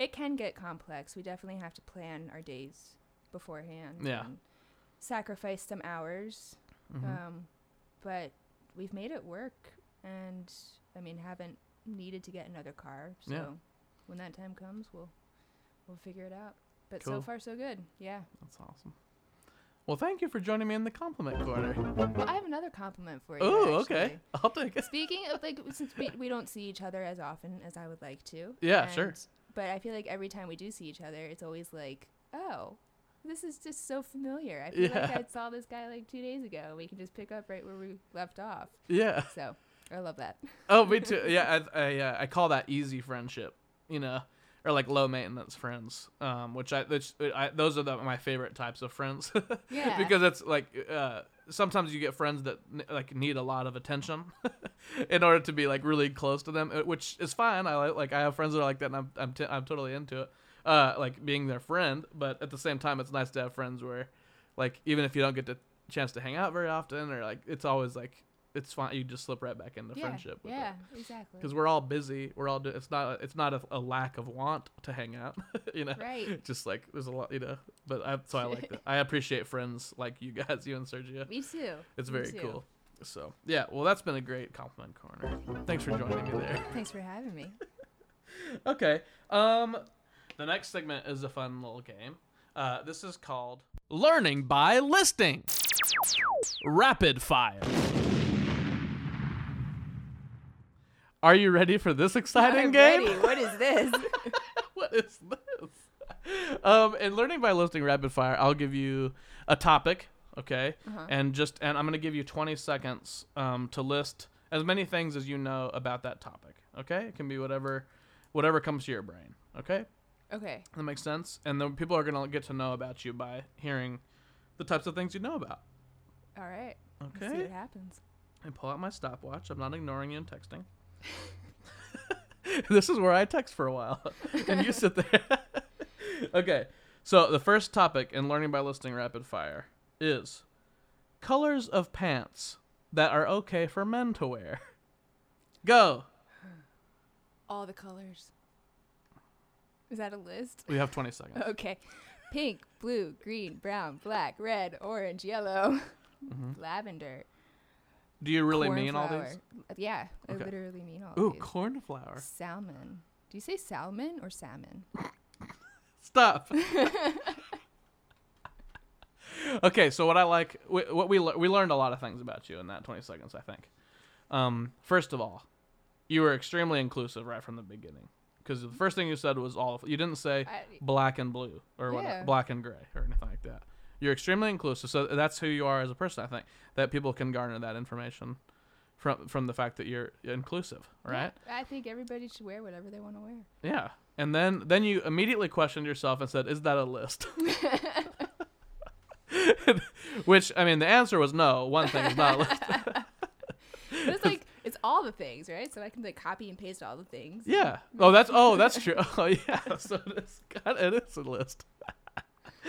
It can get complex. We definitely have to plan our days beforehand. Yeah. and sacrifice some hours. Mhm. Um, but we've made it work, and I mean, haven't needed to get another car. So Yeah. when that time comes, we'll we'll figure it out. But Cool. so far, so good. Yeah. That's awesome. Well, thank you for joining me in the compliment corner. Well, I have another compliment for you. Oh, okay. I'll take it. Speaking of like, since we, we don't see each other as often as I would like to. Yeah, sure. But I feel like every time we do see each other, it's always like, oh, this is just so familiar. I feel like I saw this guy like two days ago. We can just pick up right where we left off. Yeah. So I love that. Oh, me too. Yeah, I I, uh, I call that easy friendship. You know, or like low maintenance friends. Um, which I, which I those are the, my favorite types of friends. Yeah. because it's like uh, sometimes you get friends that like need a lot of attention in order to be like really close to them, uh, which is fine. I like I have friends that are like that, and I'm I'm, t- I'm totally into it. Uh, like being their friend, but at the same time, it's nice to have friends where, like, even if you don't get the chance to hang out very often, or like, it's always like it's fine. You just slip right back into yeah. friendship. with Yeah. Exactly. Because we're all busy. We're all. Do- it's not. It's not a, a lack of want to hang out. you know. Right. Just like there's a lot. You know. But I, so I like that. I appreciate friends like you guys, you and Sergio. Me too. It's very too. cool. So yeah. Well, that's been a great compliment corner. Thanks for joining me there. Thanks for having me. Okay. Um, the next segment is a fun little game. Uh, this is called Learning by Listing. Rapid fire. Are you ready for this exciting I'm game? ready. What is this? what is this? Um, in learning by listening rapid fire, I'll give you a topic, okay, Uh-huh. and just and I'm gonna give you 20 seconds um, to list as many things as you know about that topic. Okay, it can be whatever, whatever comes to your brain. Okay, okay. that makes sense. And then people are gonna get to know about you by hearing the types of things you know about. All right. Let's see what happens. I pull out my stopwatch. I'm not ignoring you and texting. this is where I text for a while, and you sit there. okay, so the first topic in learning by listening rapid fire is colors of pants that are okay for men to wear. Go. All the colors. Is that a list? We have 20 seconds. Okay. Pink, blue, green, brown, black, red, orange, yellow, mm-hmm. lavender. Do you really mean all cornflower. these? Yeah, I literally mean all Ooh, these. cornflower. Salmon. Do you say salmon or salmon? Stop. okay, so what I like, we, what we le- we learned a lot of things about you in that 20 seconds, I think. Um, first of all, you were extremely inclusive right from the beginning because the first thing you said was all. Of, you didn't say I, black and blue or what, Yeah. black and gray or anything like that. You're extremely inclusive, so that's who you are as a person. I think that people can garner that information from from the fact that you're inclusive, right? Yeah, I think everybody should wear whatever they want to wear. Yeah. And then then you immediately questioned yourself and said, "Is that a list?" Which I mean, the answer was no. One thing is not a list. It's like it's all the things, right? So I can like copy and paste all the things. Yeah. Oh, that's oh, that's true. Oh, yeah. So it is. God, it is a list.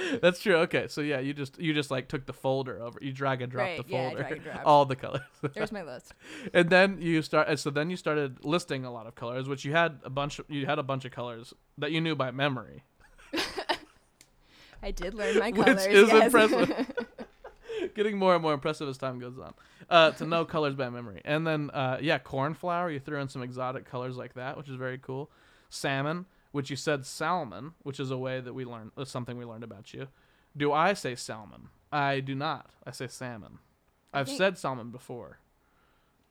that's true. Okay. So yeah, you just you just like took the folder over. You drag and drop Right, the yeah, folder. drag and drop. All the colors. There's my list. and then you start. and So then you started listing a lot of colors, which you had a bunch. Of, you had a bunch of colors that you knew by memory. I did learn my colors. Which is yes. impressive. Getting more and more impressive as time goes on. Uh, to know colors by memory. And then, uh, yeah, cornflower. You threw in some exotic colors like that, which is very cool. Salmon, which you said salmon, which is a way that we learned, uh, something we learned about you. Do I say salmon? I do not. I say salmon. I've think- said salmon before,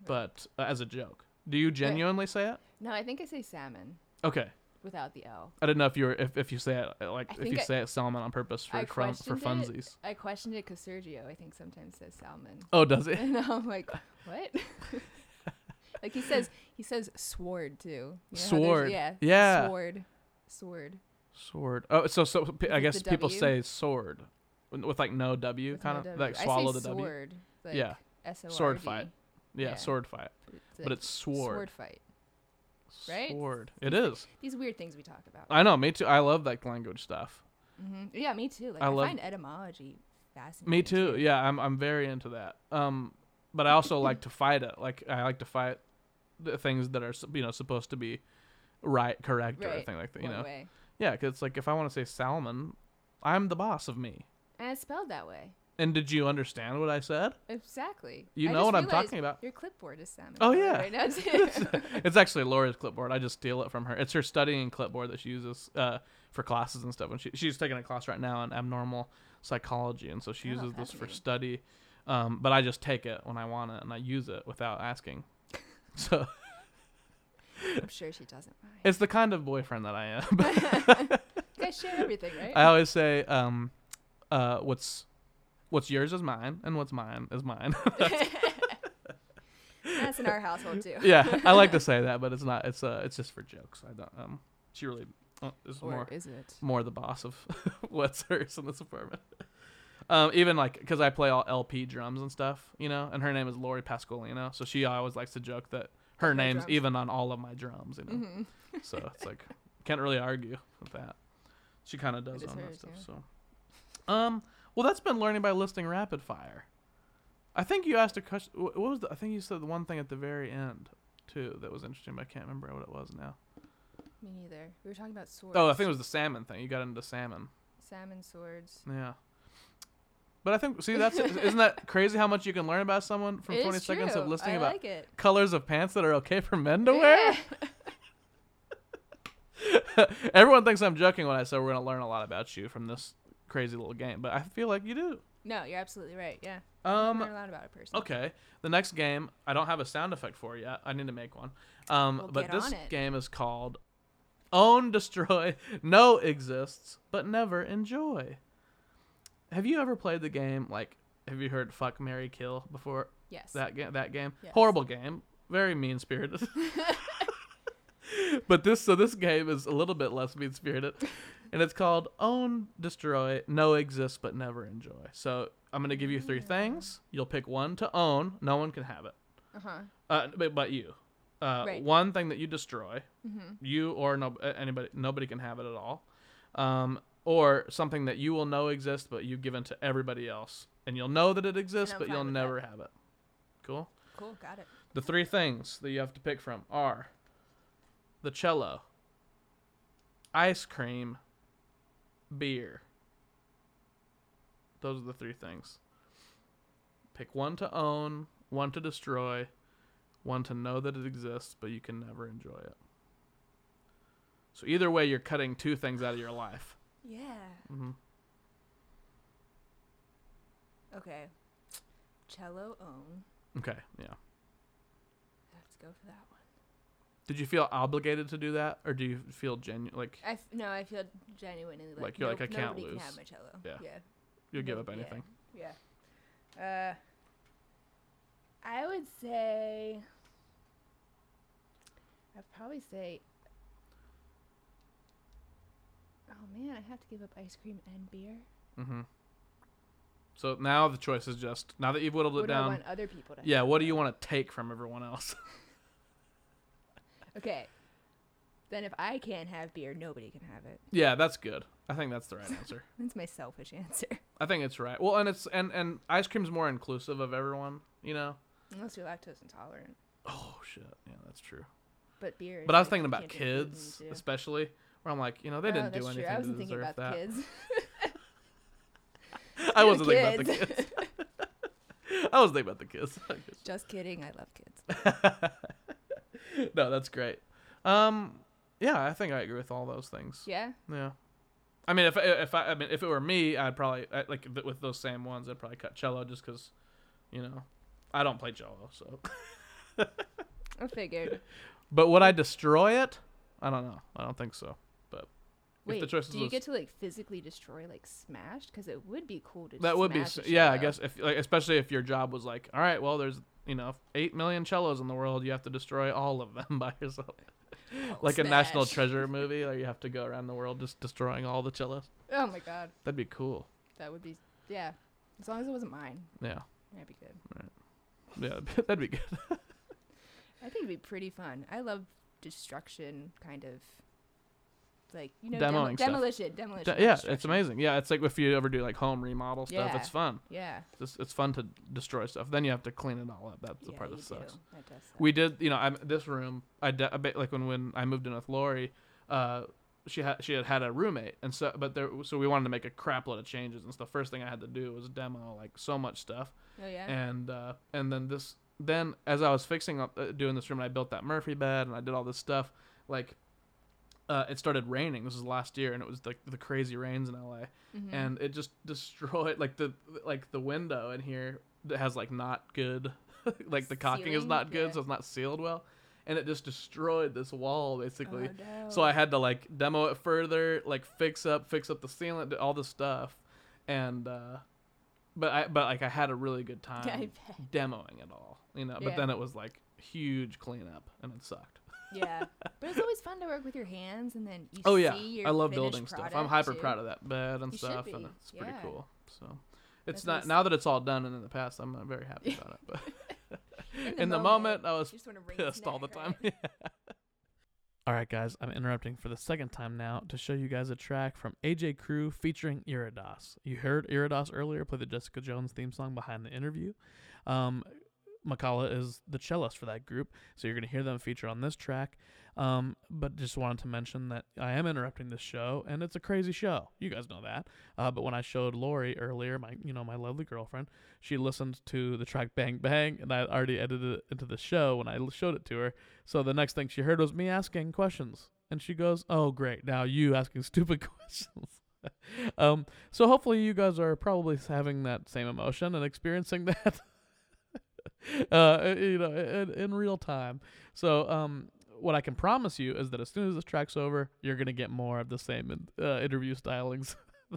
but uh, as a joke. Do you genuinely say it? no, I think I say salmon Okay. without the L. I didn't know if you were if, if you say it uh, like I if think you I- say it salmon on purpose for I for questioned it. funsies. I questioned it because Sergio, I think, sometimes says salmon. Oh, does it? And I'm like, what? like he says, he says sword too. You know Sword. Yeah. Yeah. Sword. Sword. Sword. Oh, so so p- I guess people say sword with, with like no W, With kind no of W. like swallow the W. sword. Like Yeah. S-O-R-D, Sword fight. Yeah, yeah. sword fight, but like it's sword. sword fight. right? Sword. It is. These weird things we talk about. I know. Me too. I love like language stuff. hmm Yeah, me too. Like I I, love- find etymology fascinating. Me too. Yeah, I'm I'm very into that. Um, but I also like to fight it. Like I like to fight things that are you know supposed to be right, correct, or anything like that. You One know. way. Yeah, 'cause it's like if I want to say salmon, I'm the boss of me. And it's spelled that way. And did you understand what I said? Exactly. You I know what I'm talking about. Your clipboard is salmon. Oh, yeah. Right now it's actually Laura's clipboard. I just steal it from her. It's her studying clipboard that she uses uh, for classes and stuff. And she, she's taking a class right now in abnormal psychology, and so she Oh, uses this for study. Um, but I just take it when I want it, and I use it without asking. So I'm sure she doesn't mind. it's the kind of boyfriend that I am. You guys share everything, right? I always say, um, uh, "What's what's yours is mine, and what's mine is mine." That's in our household too. yeah, I like to say that, but it's not. It's uh, it's just for jokes. I don't. Um, she really uh, is Or more is it? more the boss of what's hers in this apartment. Um, even like because I play all LP drums and stuff, you know, and her name is Lori Pasqualino, so she always likes to joke that her name's drums. even on all of my drums, you know. hmm So it's like can't really argue with that. She kind of does own that stuff. So, um, well, that's been learning by listening rapid fire. I think you asked a question. What was the? I think you said the one thing at the very end too that was interesting, but I can't remember what it was now. Me neither. We were talking about swords. Oh, I think it was the salmon thing. You got into salmon. salmon swords. Yeah. But I think see that's isn't that crazy how much you can learn about someone from It 20 is seconds of listening I about like colors of pants that are okay for men to wear? Yeah. Everyone thinks I'm joking when I say we're going to learn a lot about you from this crazy little game, but I feel like you do. No, you're absolutely right. Yeah. Um, learn a lot about a person. Okay. The next game, I don't have a sound effect for yet. I need to make one. Um, Well, but this game is called Own, Destroy, Know Exists, but Never Enjoy. Have you ever played the game like? Have you heard Fuck Mary Kill before? Yes. That game. That game. Yes. Horrible game. Very mean spirited. but this so this game is a little bit less mean spirited, and it's called Own, Destroy, No Exists, but Never Enjoy. So I'm gonna give you three things. You'll pick one to own. No one can have it. Uh huh. Uh, but, but you. Uh, Right. One thing that you destroy, Mhm. you or no, anybody, nobody can have it at all. Um, or something that you will know exists, but you've given to everybody else, and you'll know that it exists, but you'll with that. never have it. Cool. Cool. Got it. The three things that you have to pick from are the cello, ice cream, beer. Those are the three things. Pick one to own, one to destroy, one to know that it exists, but you can never enjoy it. So either way, you're cutting two things out of your life. Yeah. hmm Okay. Cello own. Okay, yeah. Let's go for that one. Did you feel obligated to do that, or do you feel genuine? Like I f- no, I feel genuinely like, Like, you're like, I can't nobody lose. can have my cello. Yeah. Yeah. you'll give Nope, up yeah, anything? Yeah. Uh, I would say. I'd probably say. Oh man, I have to give up ice cream and beer. Mm-hmm. So now the choice is just now that you've whittled it What do I down. want other people to? Yeah, what do you want to take from everyone else? Okay. Then if I can't have beer, nobody can have it. yeah, that's good. I think that's the right answer. That's my selfish answer. I think it's right. Well, and it's and and ice cream's more inclusive of everyone, you know. Unless you're lactose intolerant. Oh shit, yeah, that's true. But beer. is But I was like, thinking about can't drink gluten, kids, especially, where I'm like, you know, they Oh, didn't do that's true. anything I wasn't to thinking deserve about that. the kids. I wasn't thinking about the kids. I was thinking about the kids. Just kidding. I love kids. no, that's great. Um, yeah, I think I agree with all those things. Yeah. Yeah. I mean, if if I, I mean, if it were me, I'd probably I- like with those same ones, I'd probably cut cello just because, you know, I don't play cello. So, I figured. but would I destroy it? I don't know. I don't think so. Wait, if the do you was get to like physically destroy like smashed? Because it would be cool to. that would be smash yeah. I guess if like especially if your job was like, all right, well, there's you know eight million cellos in the world, you have to destroy all of them by yourself, Hulk like a National. Treasure movie, or you have to go around the world just destroying all the cellos. Oh my god, That'd be cool. that would be yeah. As long as it wasn't mine, Yeah, that'd be good. yeah, that'd be good. I think it'd be pretty fun. I love destruction, kind of. Like you know, Demoing stuff. demolition, demolition. D- not yeah, it's amazing. Yeah, it's like if you ever do like home remodel stuff, it's fun. Yeah, It's, it's fun to destroy stuff. Then you have to clean it all up. That's the yeah, part that sucks. That suck. We did, you know, I'm this room. I, de- I bet like when when I moved in with Lori, uh, she had she had had a roommate, and so but there so we wanted to make a crap load of changes, and so the first thing I had to do was demo like so much stuff, oh yeah. and uh, and then this then as I was fixing up uh, doing this room, and I built that Murphy bed, and I did all this stuff, like. Uh, it started raining. This was last year, and it was like the crazy rains in LA Mhm. and it just destroyed like the like the window in here that has like not good like the caulking is not good Yeah. so it's not sealed well. And it just destroyed this wall basically. Oh, so i had to like demo it further like fix up fix up the sealant all the stuff. And uh but i but like i had a really good time demoing it all you know? But Yeah. then it was like huge cleanup and it sucked Yeah, but it's always fun to work with your hands, and then you oh see yeah your i love building stuff. I'm hyper too. proud of that bed and You stuff and it's pretty yeah. cool. So it's That's not always- now that it's all done and in the past i'm not very happy about it but In in the moment, I was just wanna wring its pissed all the time. right? all right guys i'm interrupting for the second time now to show you guys a track from aj crew featuring iridas. You heard iridas earlier play the jessica jones theme song behind the interview. Um Makala is the cellist for that group, so you're going to hear them feature on this track. Um, but just wanted to mention that I am interrupting this show, and it's a crazy show. You guys know that. Uh, but when I showed Lori earlier, my you know my lovely girlfriend, she listened to the track "Bang Bang," and I already edited it into the show when I showed it to her. So the next thing she heard was me asking questions, and she goes, "Oh great, now you asking stupid questions." um, so hopefully you guys are probably having that same emotion and experiencing that, uh, you know, in, in real time. So, um, what I can promise you is that as soon as this track's over, you're gonna get more of the same in, uh, interview stylings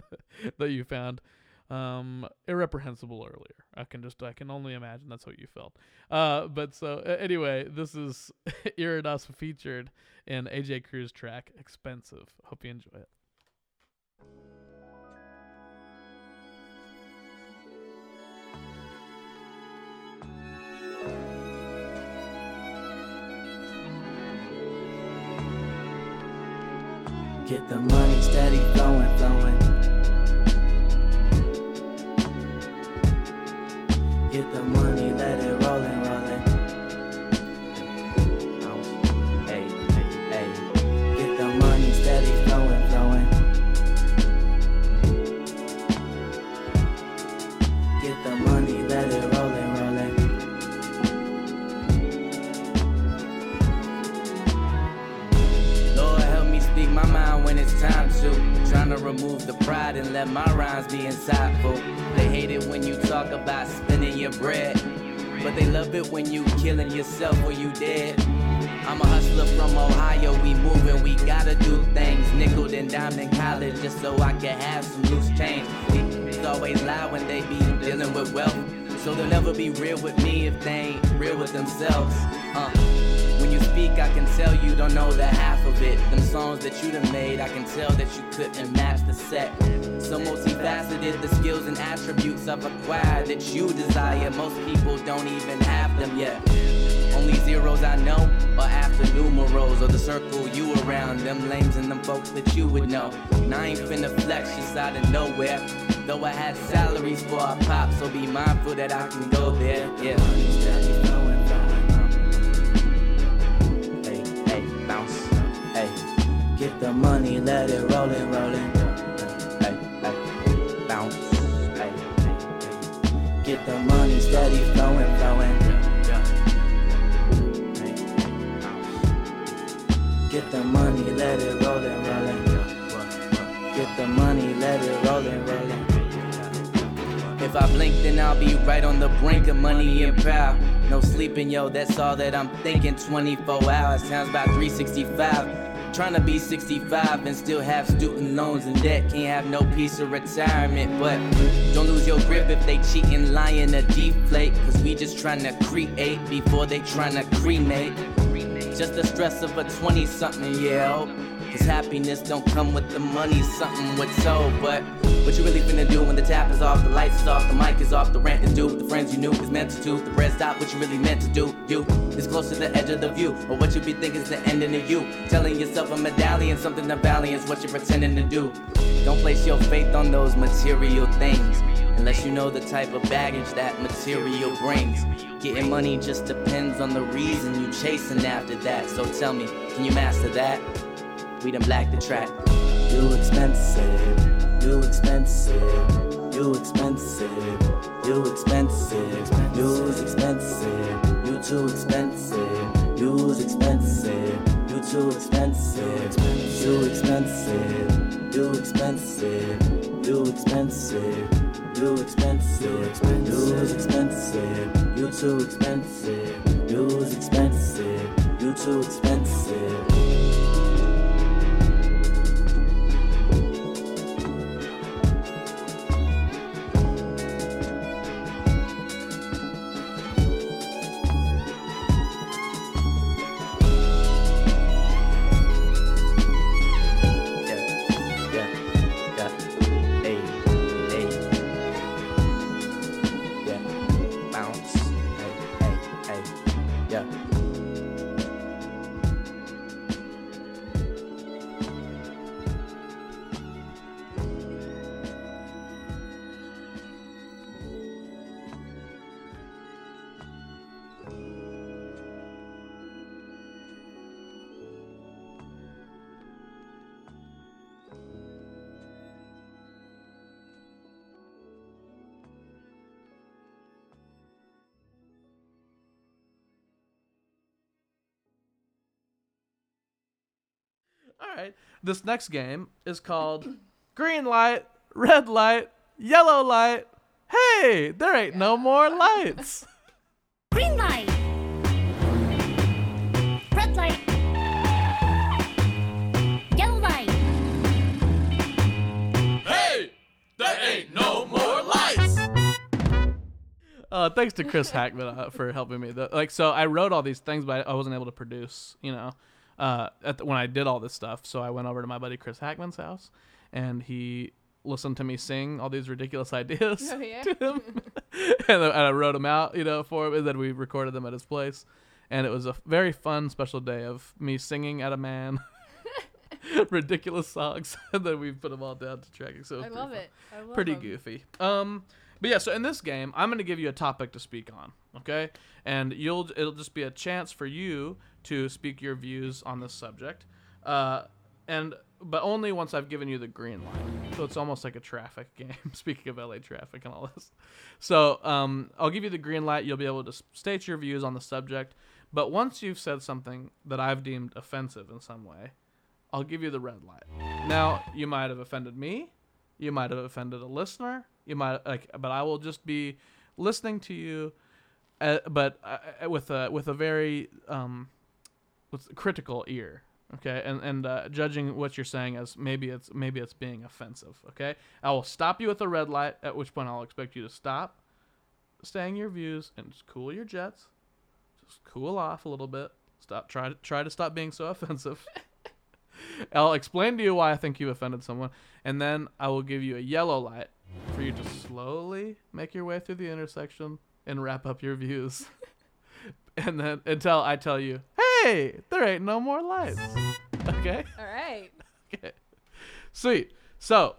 that you found um irreprehensible earlier. I can just i can only imagine that's what you felt. Uh but so anyway this is iridas featured in aj cruz track expensive. Hope you enjoy it Get the money steady flowing, flowing. Get the money, let it remove the pride and let my rhymes be insightful. They hate it when you talk about spending your bread. But they love it when you killing yourself when you dead. I'm a hustler from Ohio, we moving, we gotta do things. Nickel and dime in college just so I can have some loose change. These always lie when they be dealing with wealth. So they'll never be real with me if they ain't real with themselves. Uh. Speak, I can tell you don't know the half of it. Them songs that you done made, I can tell that you couldn't match the set. So multifaceted, the skills and attributes I've acquired that you desire. Most people don't even have them yet. Only zeros I know are after numerals or the circle you around. Them lames and them folks that you would know. And I ain't finna flex just out of nowhere. Though I had salaries for our pop, so be mindful that I can go there. Yeah. Hey, get the money, let it rollin', rollin'. Hey, hey, bounce. Hey. Get the money steady flowing, flowing. Hey, hey, bounce. Get the money, let it rollin', rollin'. Get the money, let it rollin', rollin'. If I blink, then I'll be right on the brink of money and power. No sleeping, yo, that's all that I'm thinking. 24 hours sounds about 365. Trying to be 65 and still have student loans and debt. Can't have no peace of retirement. But don't lose your grip if they cheating, lying, or deflate. Cause we just trying to create before they trying to cremate. Just the stress of a 20 something, yeah. Cause happiness don't come with the money, something with soul. But what you really finna do when the tap is off, the lights is off, the mic is off, the rent is due, the friends you knew is meant to do, the bread stop, what you really meant to do. You is close to the edge of the view, or what you be thinking is the ending of you. Telling yourself a medallion, something to balance what you're pretending to do. Don't place your faith on those material things. Unless you know the type of baggage that material brings. Getting money just depends on the reason you chasing after that. So tell me, can you master that? We done black the track. You expensive, you expensive, you expensive, you expensive, you's expensive, you too expensive, you's expensive, you too expensive, you expensive, you expensive, you expensive, you expensive, you's expensive, you too expensive, you's expensive, you too expensive. All right. This next game is called green light, red light, yellow light. Hey, there ain't no more lights. Green light. Red light. Yellow light. Hey, there ain't no more lights. Uh, thanks to Chris Hackman uh, for helping me. The, like, so I wrote all these things, but I, I wasn't able to produce. You know, uh, at the, when I did all this stuff, so I went over to my buddy Chris Hackman's house, and he listened to me sing all these ridiculous ideas Oh, yeah? to him, and, then- and I wrote them out, you know, for him, and then we recorded them at his place, and it was a very fun special day of me singing at a man. ridiculous songs and then we put them all down to tracking so I love fun it. I love pretty 'em. goofy. Um, but yeah, so in this game, I'm going to give you a topic to speak on, okay? And you'll it'll just be a chance for you to speak your views on this subject, uh, and but only once I've given you the green light. So it's almost like a traffic game. Speaking of LA traffic and all this, so um, I'll give you the green light. You'll be able to state your views on the subject. But once you've said something that I've deemed offensive in some way, I'll give you the red light. Now, you might have offended me. You might have offended a listener. You might like, but I will just be listening to you, uh, but uh, with a with a very um, with critical ear. Okay, and and uh, judging what you're saying as maybe it's maybe it's being offensive. Okay, I will stop you at the red light. At which point I'll expect you to stop, saying your views and just cool your jets. Just cool off a little bit. Stop. Try to try to stop being so offensive. I'll explain to you why I think you offended someone, and then I will give you a yellow light for you to slowly make your way through the intersection and wrap up your views. and then until I tell you, hey, there ain't no more lights. Okay? All right. Okay. Sweet. So,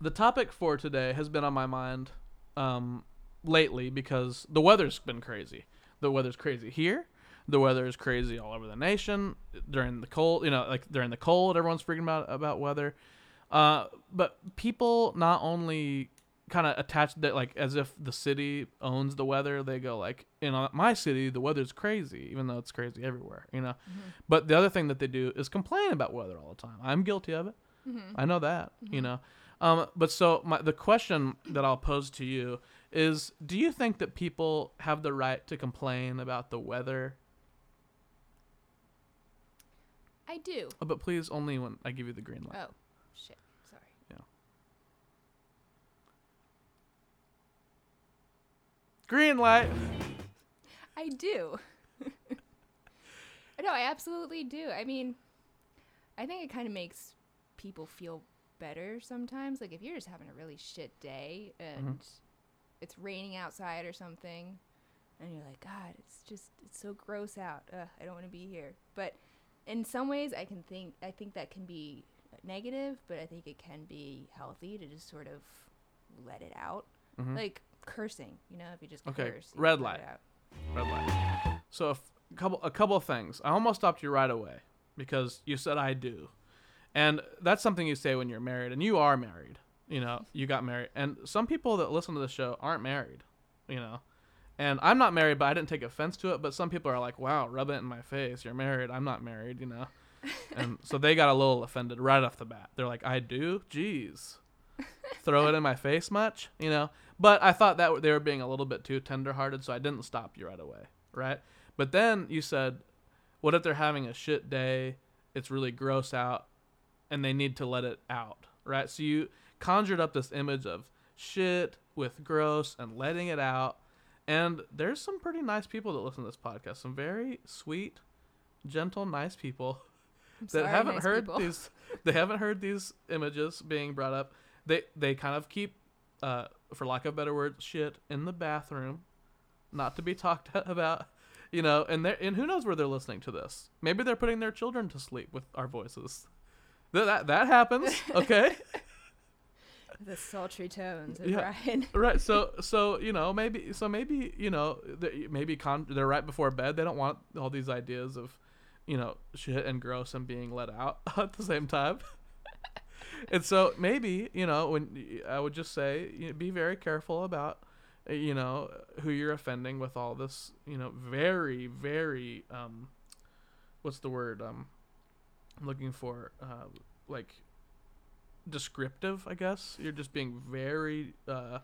the topic for today has been on my mind um, lately because the weather's been crazy. The weather's crazy here. The weather is crazy all over the nation during the cold. You know, like during the cold, everyone's freaking about about weather. Uh, but people not only kind of attached that like as if the city owns the weather. They go like, in my city, the weather's crazy, even though it's crazy everywhere. You know. Mm-hmm. But the other thing that they do is complain about weather all the time. I'm guilty of it. Mm-hmm. I know that. You mm-hmm. know. Um, but so my, the question that I'll pose to you is: Do you think that people have the right to complain about the weather? I do. Oh, but please, only when I give you the green light. Oh, shit. Sorry. Green light. I do. no, I absolutely do. I mean, I think it kind of makes people feel better sometimes. Like if you're just having a really shit day and mm-hmm. it's raining outside or something, and you're like, God, it's just it's so gross out. Ugh, I don't want to be here. But in some ways, I can think I think that can be negative, but I think it can be healthy to just sort of let it out, mm-hmm. like cursing. You know, if you just. Okay, curse, you red light. out. Red light. So a f- couple a couple of things. I almost stopped you right away because you said I do, and that's something you say when you're married, and you are married. You know, you got married, and some people that listen to the show aren't married. You know, and I'm not married, but I didn't take offense to it. But some people are like, "Wow, rub it in my face. You're married. I'm not married." You know, and so they got a little offended right off the bat. They're like, "I do? Jeez." Throw it in my face much, you know. But I thought that they were being a little bit too tenderhearted, so I didn't stop you right away, right? But then you said, "What if they're having a shit day? It's really gross out, and they need to let it out, right?" So you conjured up this image of shit with gross and letting it out. And there's some pretty nice people that listen to this podcast. Some very sweet, gentle, nice people that sorry, haven't nice heard people. these. They haven't heard these images being brought up. They they kind of keep, uh, for lack of a better word, shit in the bathroom, not to be talked about. You know, and they and who knows where they're listening to this? Maybe they're putting their children to sleep with our voices. That that, that happens. Okay. The sultry tones of Yeah. Ryan. right so so you know maybe so maybe you know maybe con- they're right before bed they don't want all these ideas of you know shit and gross and being let out at the same time and so maybe you know when I would just say you know, be very careful about uh, you know who you're offending with all this you know very very um what's the word um i'm looking for uh like descriptive, I guess. You're just being very, uh,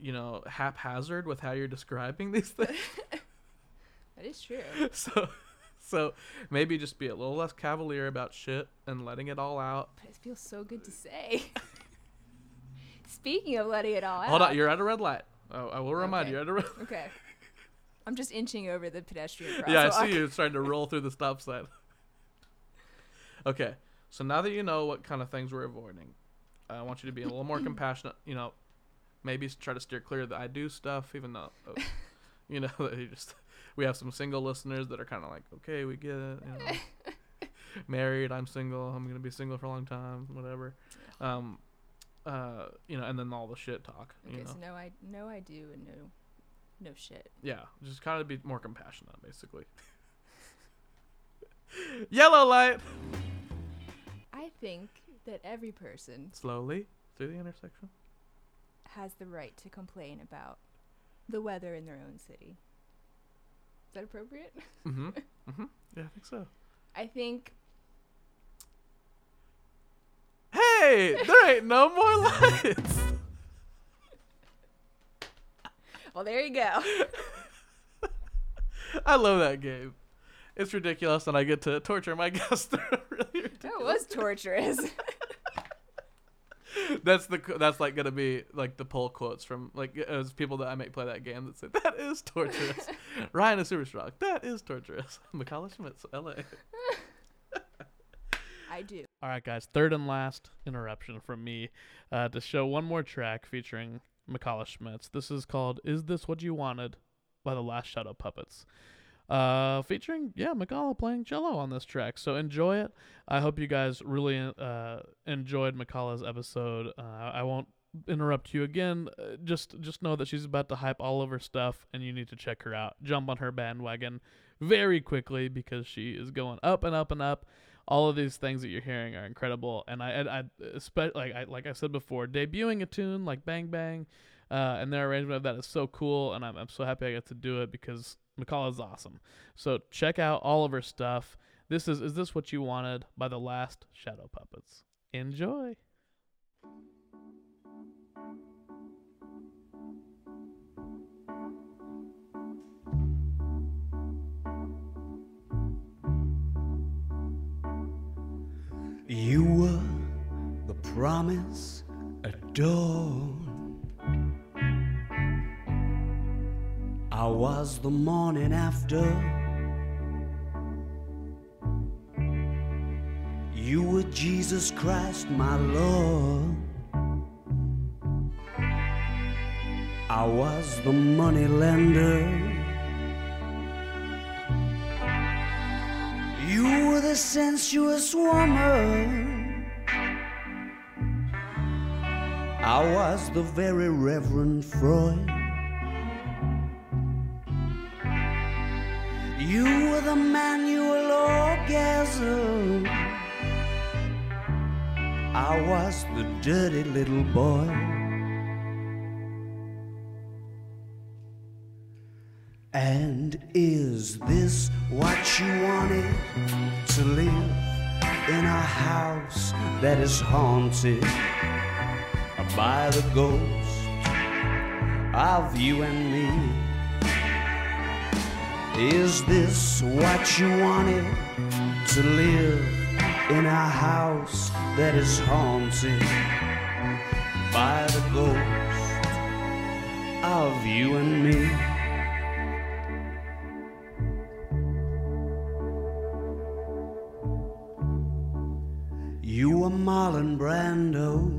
you know, haphazard with how you're describing these things. That is true. so, so maybe just be a little less cavalier about shit and letting it all out. But it feels so good to say. Speaking of letting it all out. Hold on, you're at a red light. Oh, I will remind Okay. you, you're at a red. light. Okay. I'm just inching over the pedestrian crosswalk. Yeah, I see you starting to roll through the stop sign. okay, so now that you know what kind of things we're avoiding, I want you to be a little more compassionate. You know, maybe try to steer clear of the I do stuff, even though, uh, you know, that you just we have some single listeners that are kind of like, okay, we get it. You know, married, I'm single. I'm gonna be single for a long time, whatever. Um, uh, you know, and then all the shit talk. Okay, you know, so no, I no, I do, and no, no shit. yeah, just kind of be more compassionate, basically. Yellow light. I think that every person Slowly through the intersection. has the right to complain about the weather in their own city. Is that appropriate? Mm-hmm. mm-hmm. Yeah, I think so. I think Hey, there ain't no more lights. Well, there you go. I love that game. It's ridiculous, and I get to torture my guests. really ridiculous. That was torturous. That's the that's like gonna be like the poll quotes from like as people that I make play that game that say that is torturous. Ryan is super strong. That is torturous. Macaulay Schmitz, L.A. I do. All right, guys. Third and last interruption from me uh, to show one more track featuring Macaulay Schmitz. This is called "Is This What You Wanted" by the Last Shadow Puppets. Uh, featuring yeah, Macaulay playing cello on this track. So enjoy it. I hope you guys really uh enjoyed Macaulay's episode. Uh, I won't interrupt you again. Uh, just just know that she's about to hype all of her stuff, and you need to check her out. Jump on her bandwagon very quickly because she is going up and up and up all of these things that you're hearing are incredible and i i, I espe- like i like i said before debuting a tune like bang bang uh, and their arrangement of that is so cool and I'm, I'm so happy i got to do it because mccall is awesome. So check out all of her stuff. This is is this what you wanted by the last shadow puppets? Enjoy. You were the promise adored. I was the morning after. You were Jesus Christ, my Lord. I was the money lender. You were the sensuous woman. I was the very Reverend Freud. The manual orgasm. I was the dirty little boy. And is this what you wanted to live in a house that is haunted by the ghost of you and me? Is this what you wanted to live in a house that is haunted by the ghost of you and me? You were Marlon Brando.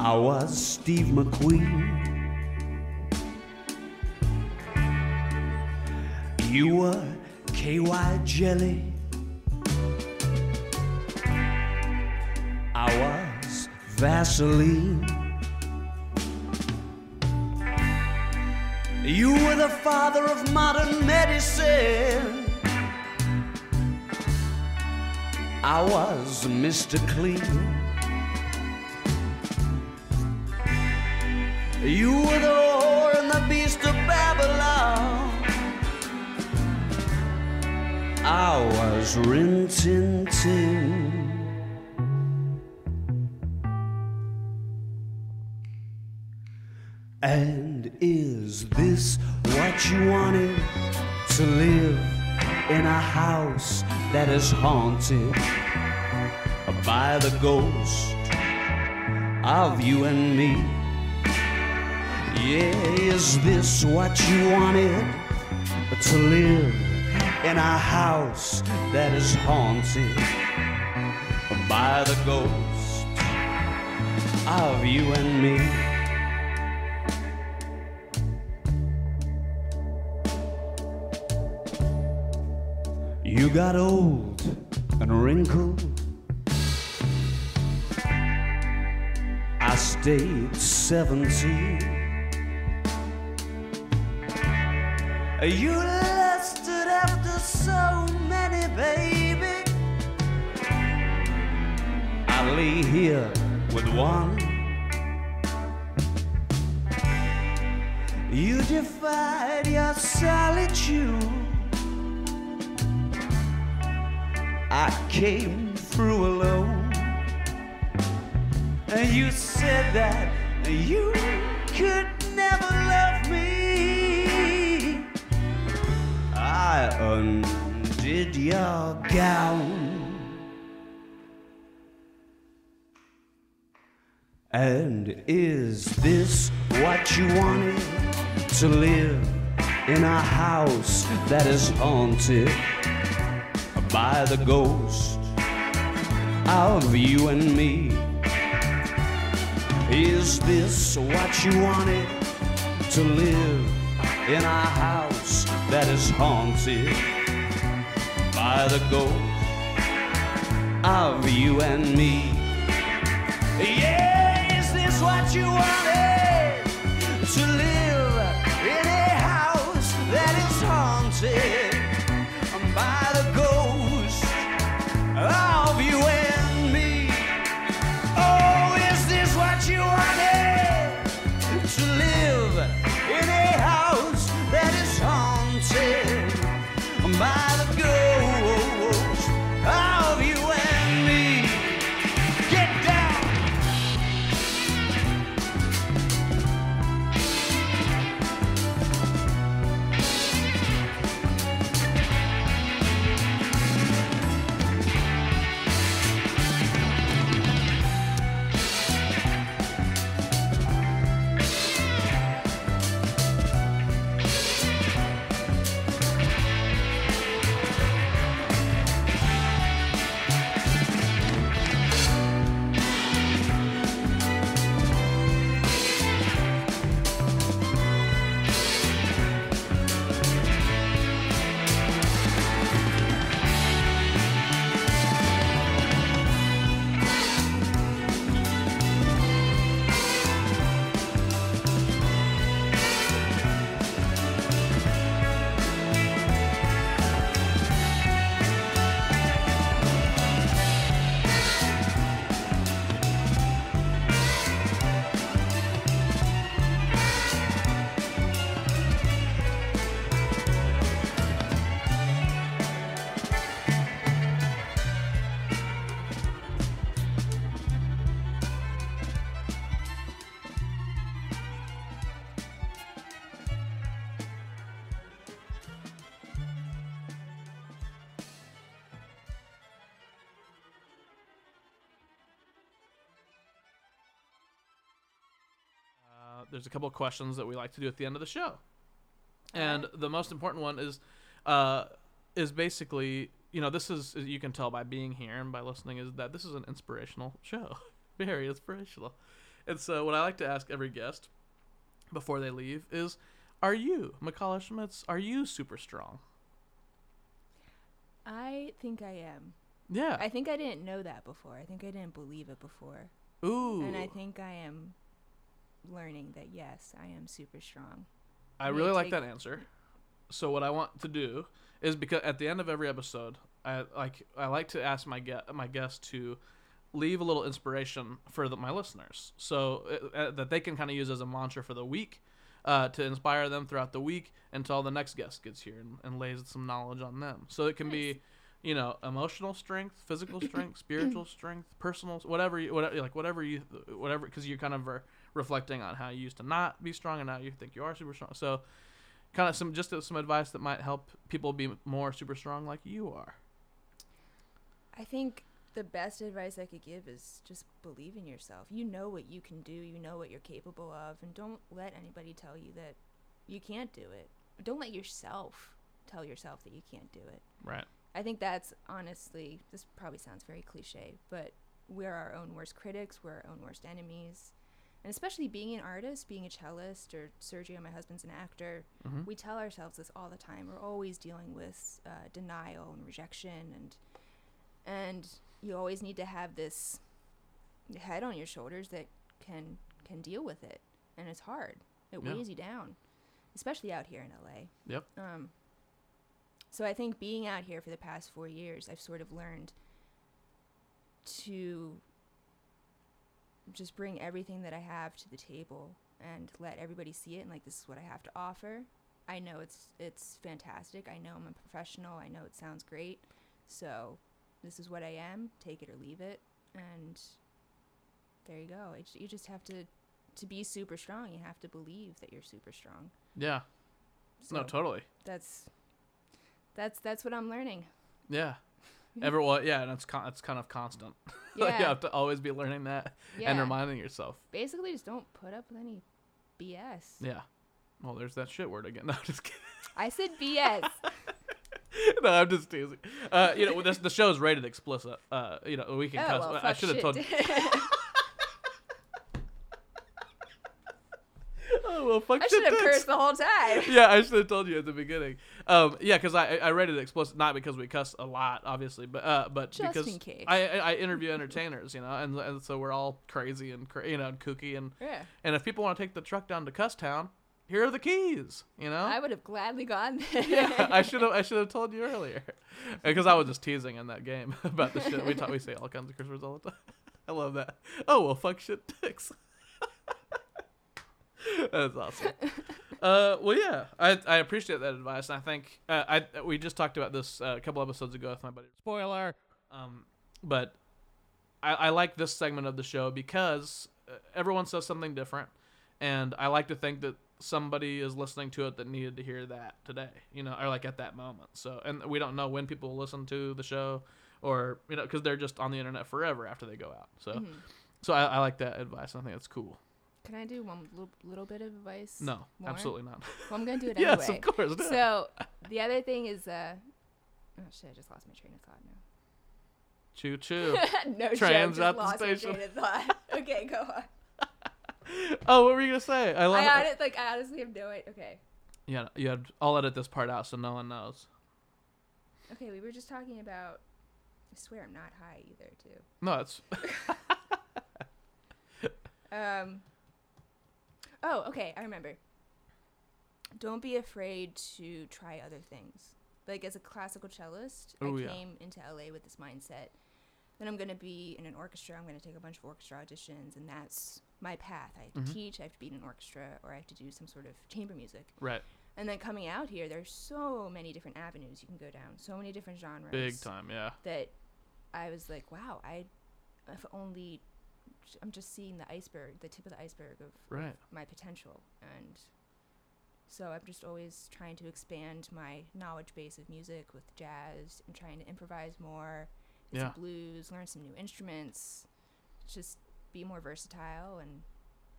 I was Steve McQueen. You were KY Jelly. I was Vaseline. You were the father of modern medicine. I was Mr. Clean. You were the I was Rin Tin Tin. And is this what you wanted to live in a house that is haunted by the ghost of you and me? Yeah, is this what you wanted to live in a house that is haunted by the ghost of you and me? You got old and wrinkled. I stayed 17. You so many, baby. I lay here with one. You defied your solitude. I came through alone. And you said that you could never love I undid your gown. And is this what you wanted to live in a house that is haunted? by the ghost of you and me. Is this what you wanted to live in a house that is haunted by the ghost of you and me? Questions that we like to do at the end of the show, and the most important one is, uh, is basically you know this is you can tell by being here and by listening is that this is an inspirational show, very inspirational, and so what I like to ask every guest before they leave is, are you McCullough Schmitz? Are you super strong? I think I am. Yeah. I think I didn't know that before. I think I didn't believe it before. Ooh. And I think I am learning that yes, I am super strong. I really like take- that answer. So what I want to do is because at the end of every episode, I like I like to ask my get my guests to leave a little inspiration for the, my listeners, so uh, uh, that they can kind of use as a mantra for the week, uh, to inspire them throughout the week until the next guest gets here and, and lays some knowledge on them. So it can be, you know, emotional strength, physical strength, spiritual strength, personal, whatever, you, whatever, like whatever you, whatever, because you kind of are reflecting on how you used to not be strong and now you think you are super strong. So, kind of some just uh, some advice that might help people be more super strong like you are. I think the best advice I could give is just believe in yourself. You know what you can do, you know what you're capable of, and don't let anybody tell you that you can't do it. Don't let yourself tell yourself that you can't do it. Right. I think that's honestly, this probably sounds very cliche, but we're our own worst critics, we're our own worst enemies. And especially being an artist, being a cellist, or Sergio, my husband's an actor, Mhm. we tell ourselves this all the time. We're always dealing with uh, denial and rejection, and and you always need to have this head on your shoulders that can can deal with it, and it's hard. It Yeah. weighs you down, especially out here in LA. Yep. Um, so I think being out here for the past four years, I've sort of learned to just bring everything that I have to the table and let everybody see it and like this is what I have to offer. I know it's it's fantastic. I know I'm a professional. I know it sounds great. So this is what I am. Take it or leave it. And there you go. You just have to to be super strong. You have to believe that you're super strong. Yeah. So no, totally. that's that's that's what I'm learning. Yeah. Ever well, yeah, and it's con- it's kind of constant. you have to always be learning that Yeah. and reminding yourself. Basically, just don't put up with any BS. Yeah. Well, there's that shit word again. No, I'm just kidding. I said BS. no, I'm just teasing. Uh, you know, this the show's rated explicit. Uh, you know, we can oh cuss. well, I should have told. oh well, fuck I should have cursed the whole time. yeah, I should have told you at the beginning. Um, yeah, because I I rated it explicit not because we cuss a lot, obviously, but uh, but Just because in case. I, I I interview entertainers, you know, and and so we're all crazy and cra- you know and kooky and Yeah. and if people want to take the truck down to Cuss Town, here are the keys, you know. I would have gladly gone there. yeah, I should have I should have told you earlier, because I was just teasing in that game about the shit we talk. We say all kinds of curse words all the time. I love that. Oh well, fuck shit dicks. That's awesome. Uh, well, yeah, I I appreciate that advice. And I think uh, I we just talked about this uh, a couple episodes ago with my buddy. Spoiler. Um, but I, I like this segment of the show because uh, everyone says something different, and I like to think that somebody is listening to it that needed to hear that today, you know, or like at that moment. So, and we don't know when people listen to the show, or you know, because they're just on the internet forever after they go out. So, Mm-hmm. so I, I like that advice. I think that's cool. Can I do one little, little bit of advice? No, more? absolutely not. Well, I'm gonna do it yes, anyway. of course. it. So the other thing is, uh, oh shit, I just lost my train of thought choo choo. no Trans joke, at the station. train of thought. okay, go on. oh, what were you gonna say? I love. I, hon- like, I honestly have no idea. Okay, yeah, you had. I'll edit this part out so no one knows. okay, we were just talking about. I swear I'm not high either, too. No, it's Um. Oh, okay. I remember. Don't be afraid to try other things. Like as a classical cellist, Ooh, I yeah. came into LA with this mindset Then I'm gonna be in an orchestra. I'm gonna take a bunch of orchestra auditions, and that's my path. I have to Mhm. teach. I have to be in an orchestra, or I have to do some sort of chamber music. right. And then coming out here, there's so many different avenues you can go down. So many different genres Big time, yeah. that I was like, wow, I if only I'm just seeing the iceberg, the tip of the iceberg of, of my potential, and so I'm just always trying to expand my knowledge base of music with jazz and trying to improvise more, get Yeah. some blues, learn some new instruments, just be more versatile and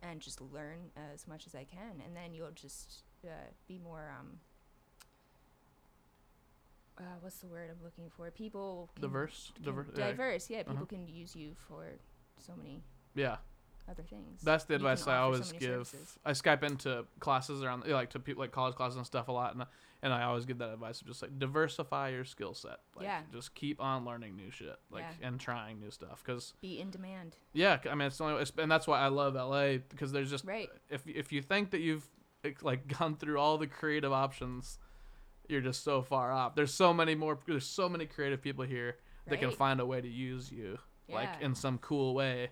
and just learn as much as I can, and then you'll just uh, be more um. Uh, what's the word I'm looking for? People can Diverse, diver- diverse. Yeah, people Uh-huh. can use you for so many Yeah, other things. that's the You advice I offer so always give. services. I Skype into classes around, like to people like college classes and stuff a lot, and and I always give that advice of just like diversify your skill set. Like, Yeah. Just keep on learning new shit, like Yeah. and trying new stuff, because Be in demand. yeah, I mean it's the only, it's, and that's why I love LA because there's just Right. if if you think that you've like, like gone through all the creative options, you're just so far off. There's so many more. There's so many creative people here that can find a way to use you, like in some cool way.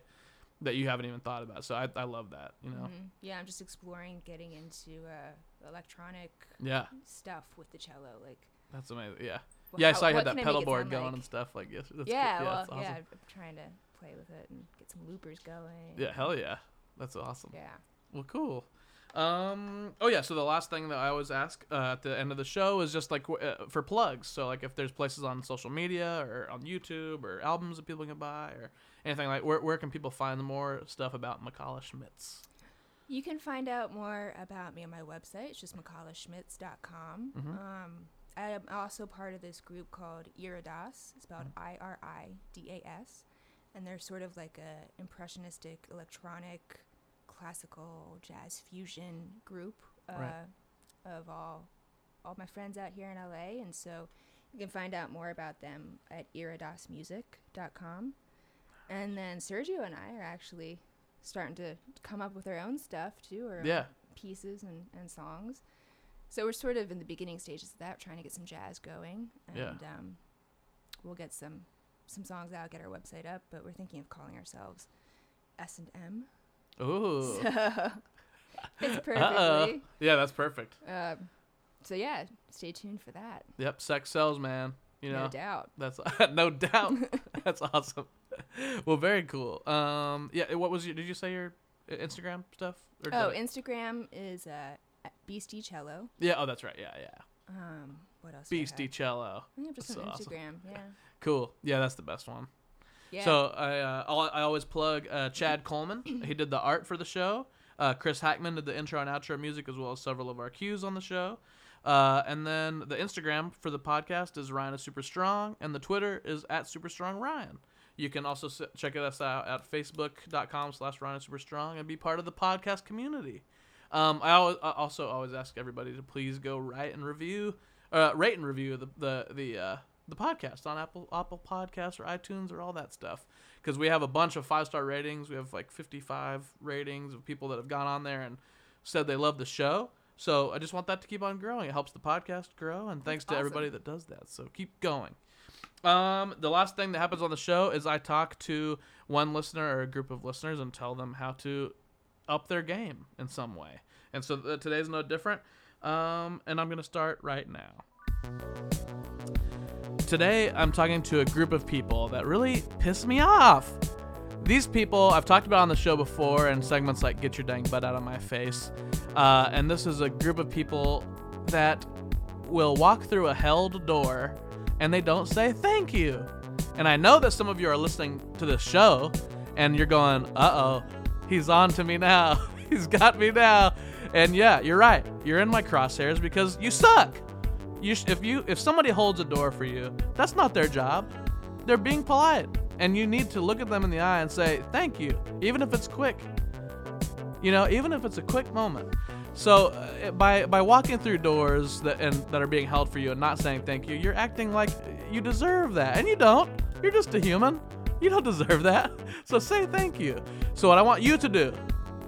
That you haven't even thought about. So I I love that. You know. Mhm. Yeah, I'm just exploring getting into uh, electronic Yeah, stuff with the cello. Like, that's amazing. Yeah. wh- Yeah, I saw you had that pedal board going like? and stuff like yes. That's yeah, good. well, awesome. yeah, I'm trying to play with it and get some loopers going. Yeah, hell yeah. That's awesome. Yeah. Well, cool. Um. Oh yeah. So the last thing that I always ask uh, at the end of the show is just like uh, for plugs. So like if there's places on social media or on YouTube or albums that people can buy or anything like where where can people find more stuff about Makala Schmitz? You can find out more about me on my website. It's just macalaschmitz.com. Mhm. Um, I am also part of this group called Iridas. It's spelled Mm-hmm. I R I D A S. And they're sort of like a impressionistic, electronic, classical, jazz fusion group uh, Right. of all all my friends out here in LA. And so you can find out more about them at iridasmusic.com. And then Sergio and I are actually starting to come up with our own stuff too, or Yeah. pieces and, and songs. So we're sort of in the beginning stages of that, trying to get some jazz going, and Yeah. um, we'll get some some songs out, get our website up. But we're thinking of calling ourselves S and M. Ooh. So fits Uh-oh. Yeah, that's perfect. Um, so yeah, stay tuned for that. Yep. Sex sells, man. You know. no doubt. That's no doubt. That's awesome. Well, very cool. Um, yeah. What was your? Did you say your uh, Instagram stuff? Or Oh, Instagram is uh, at Beastie Cello. yeah. Oh, that's right. Yeah, yeah. Um, what else? do I have? Beastie cello. I think I'm just That's on awesome. Instagram. Yeah. Cool. Yeah, that's the best one. Yeah. So I uh, I always plug uh, Chad Coleman. he did the art for the show. Uh, Chris Hackman did the intro and outro music as well as several of our cues on the show. Uh, and then the Instagram for the podcast is Ryan is Super Strong, and the Twitter is at Super Strong Ryan. You can also check us out at facebook.com slash Ryan Super Strong and be part of the podcast community. Um, I, always, I also always ask everybody to please go write and review, uh, rate and review the the the uh, the podcast on Apple Apple Podcasts or iTunes or all that stuff because we have a bunch of five star ratings. We have like 55 ratings of people that have gone on there and said they love the show. So I just want that to keep on growing. It helps the podcast grow, and thanks to awesome. everybody that does that. So keep going. Um, the last thing that happens on the show is I talk to one listener or a group of listeners and tell them how to up their game in some way. And so th- today's no different. Um, and I'm gonna start right now. Today, I'm talking to a group of people that really piss me off. These people I've talked about on the show before in segments like Get Your Dang Butt Out of My Face. Uh, and this is a group of people that will walk through a held door and they don't say thank you. And I know that some of you are listening to this show and you're going, uh oh, he's on to me now. he's got me now. And yeah, you're right. You're in my crosshairs because you suck. You sh- if you if somebody holds a door for you, that's not their job. They're being polite, and you need to look at them in the eye and say thank you, even if it's quick. You know, even if it's a quick moment. So uh, by by walking through doors that and that are being held for you and not saying thank you, you're acting like you deserve that, and you don't. You're just a human. You don't deserve that. So say thank you. So what I want you to do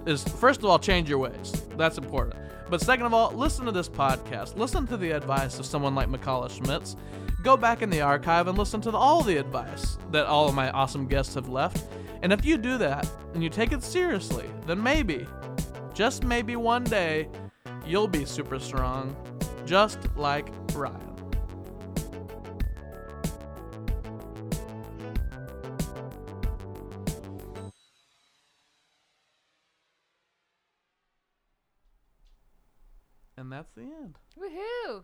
is first of all change your ways. That's important. But second of all, listen to this podcast. Listen to the advice of someone like Makala Schmitz. Go back in the archive and listen to the, all the advice that all of my awesome guests have left. And if you do that and you take it seriously, then maybe, just maybe one day, you'll be super strong, just like Ryan. And that's the end. Woohoo!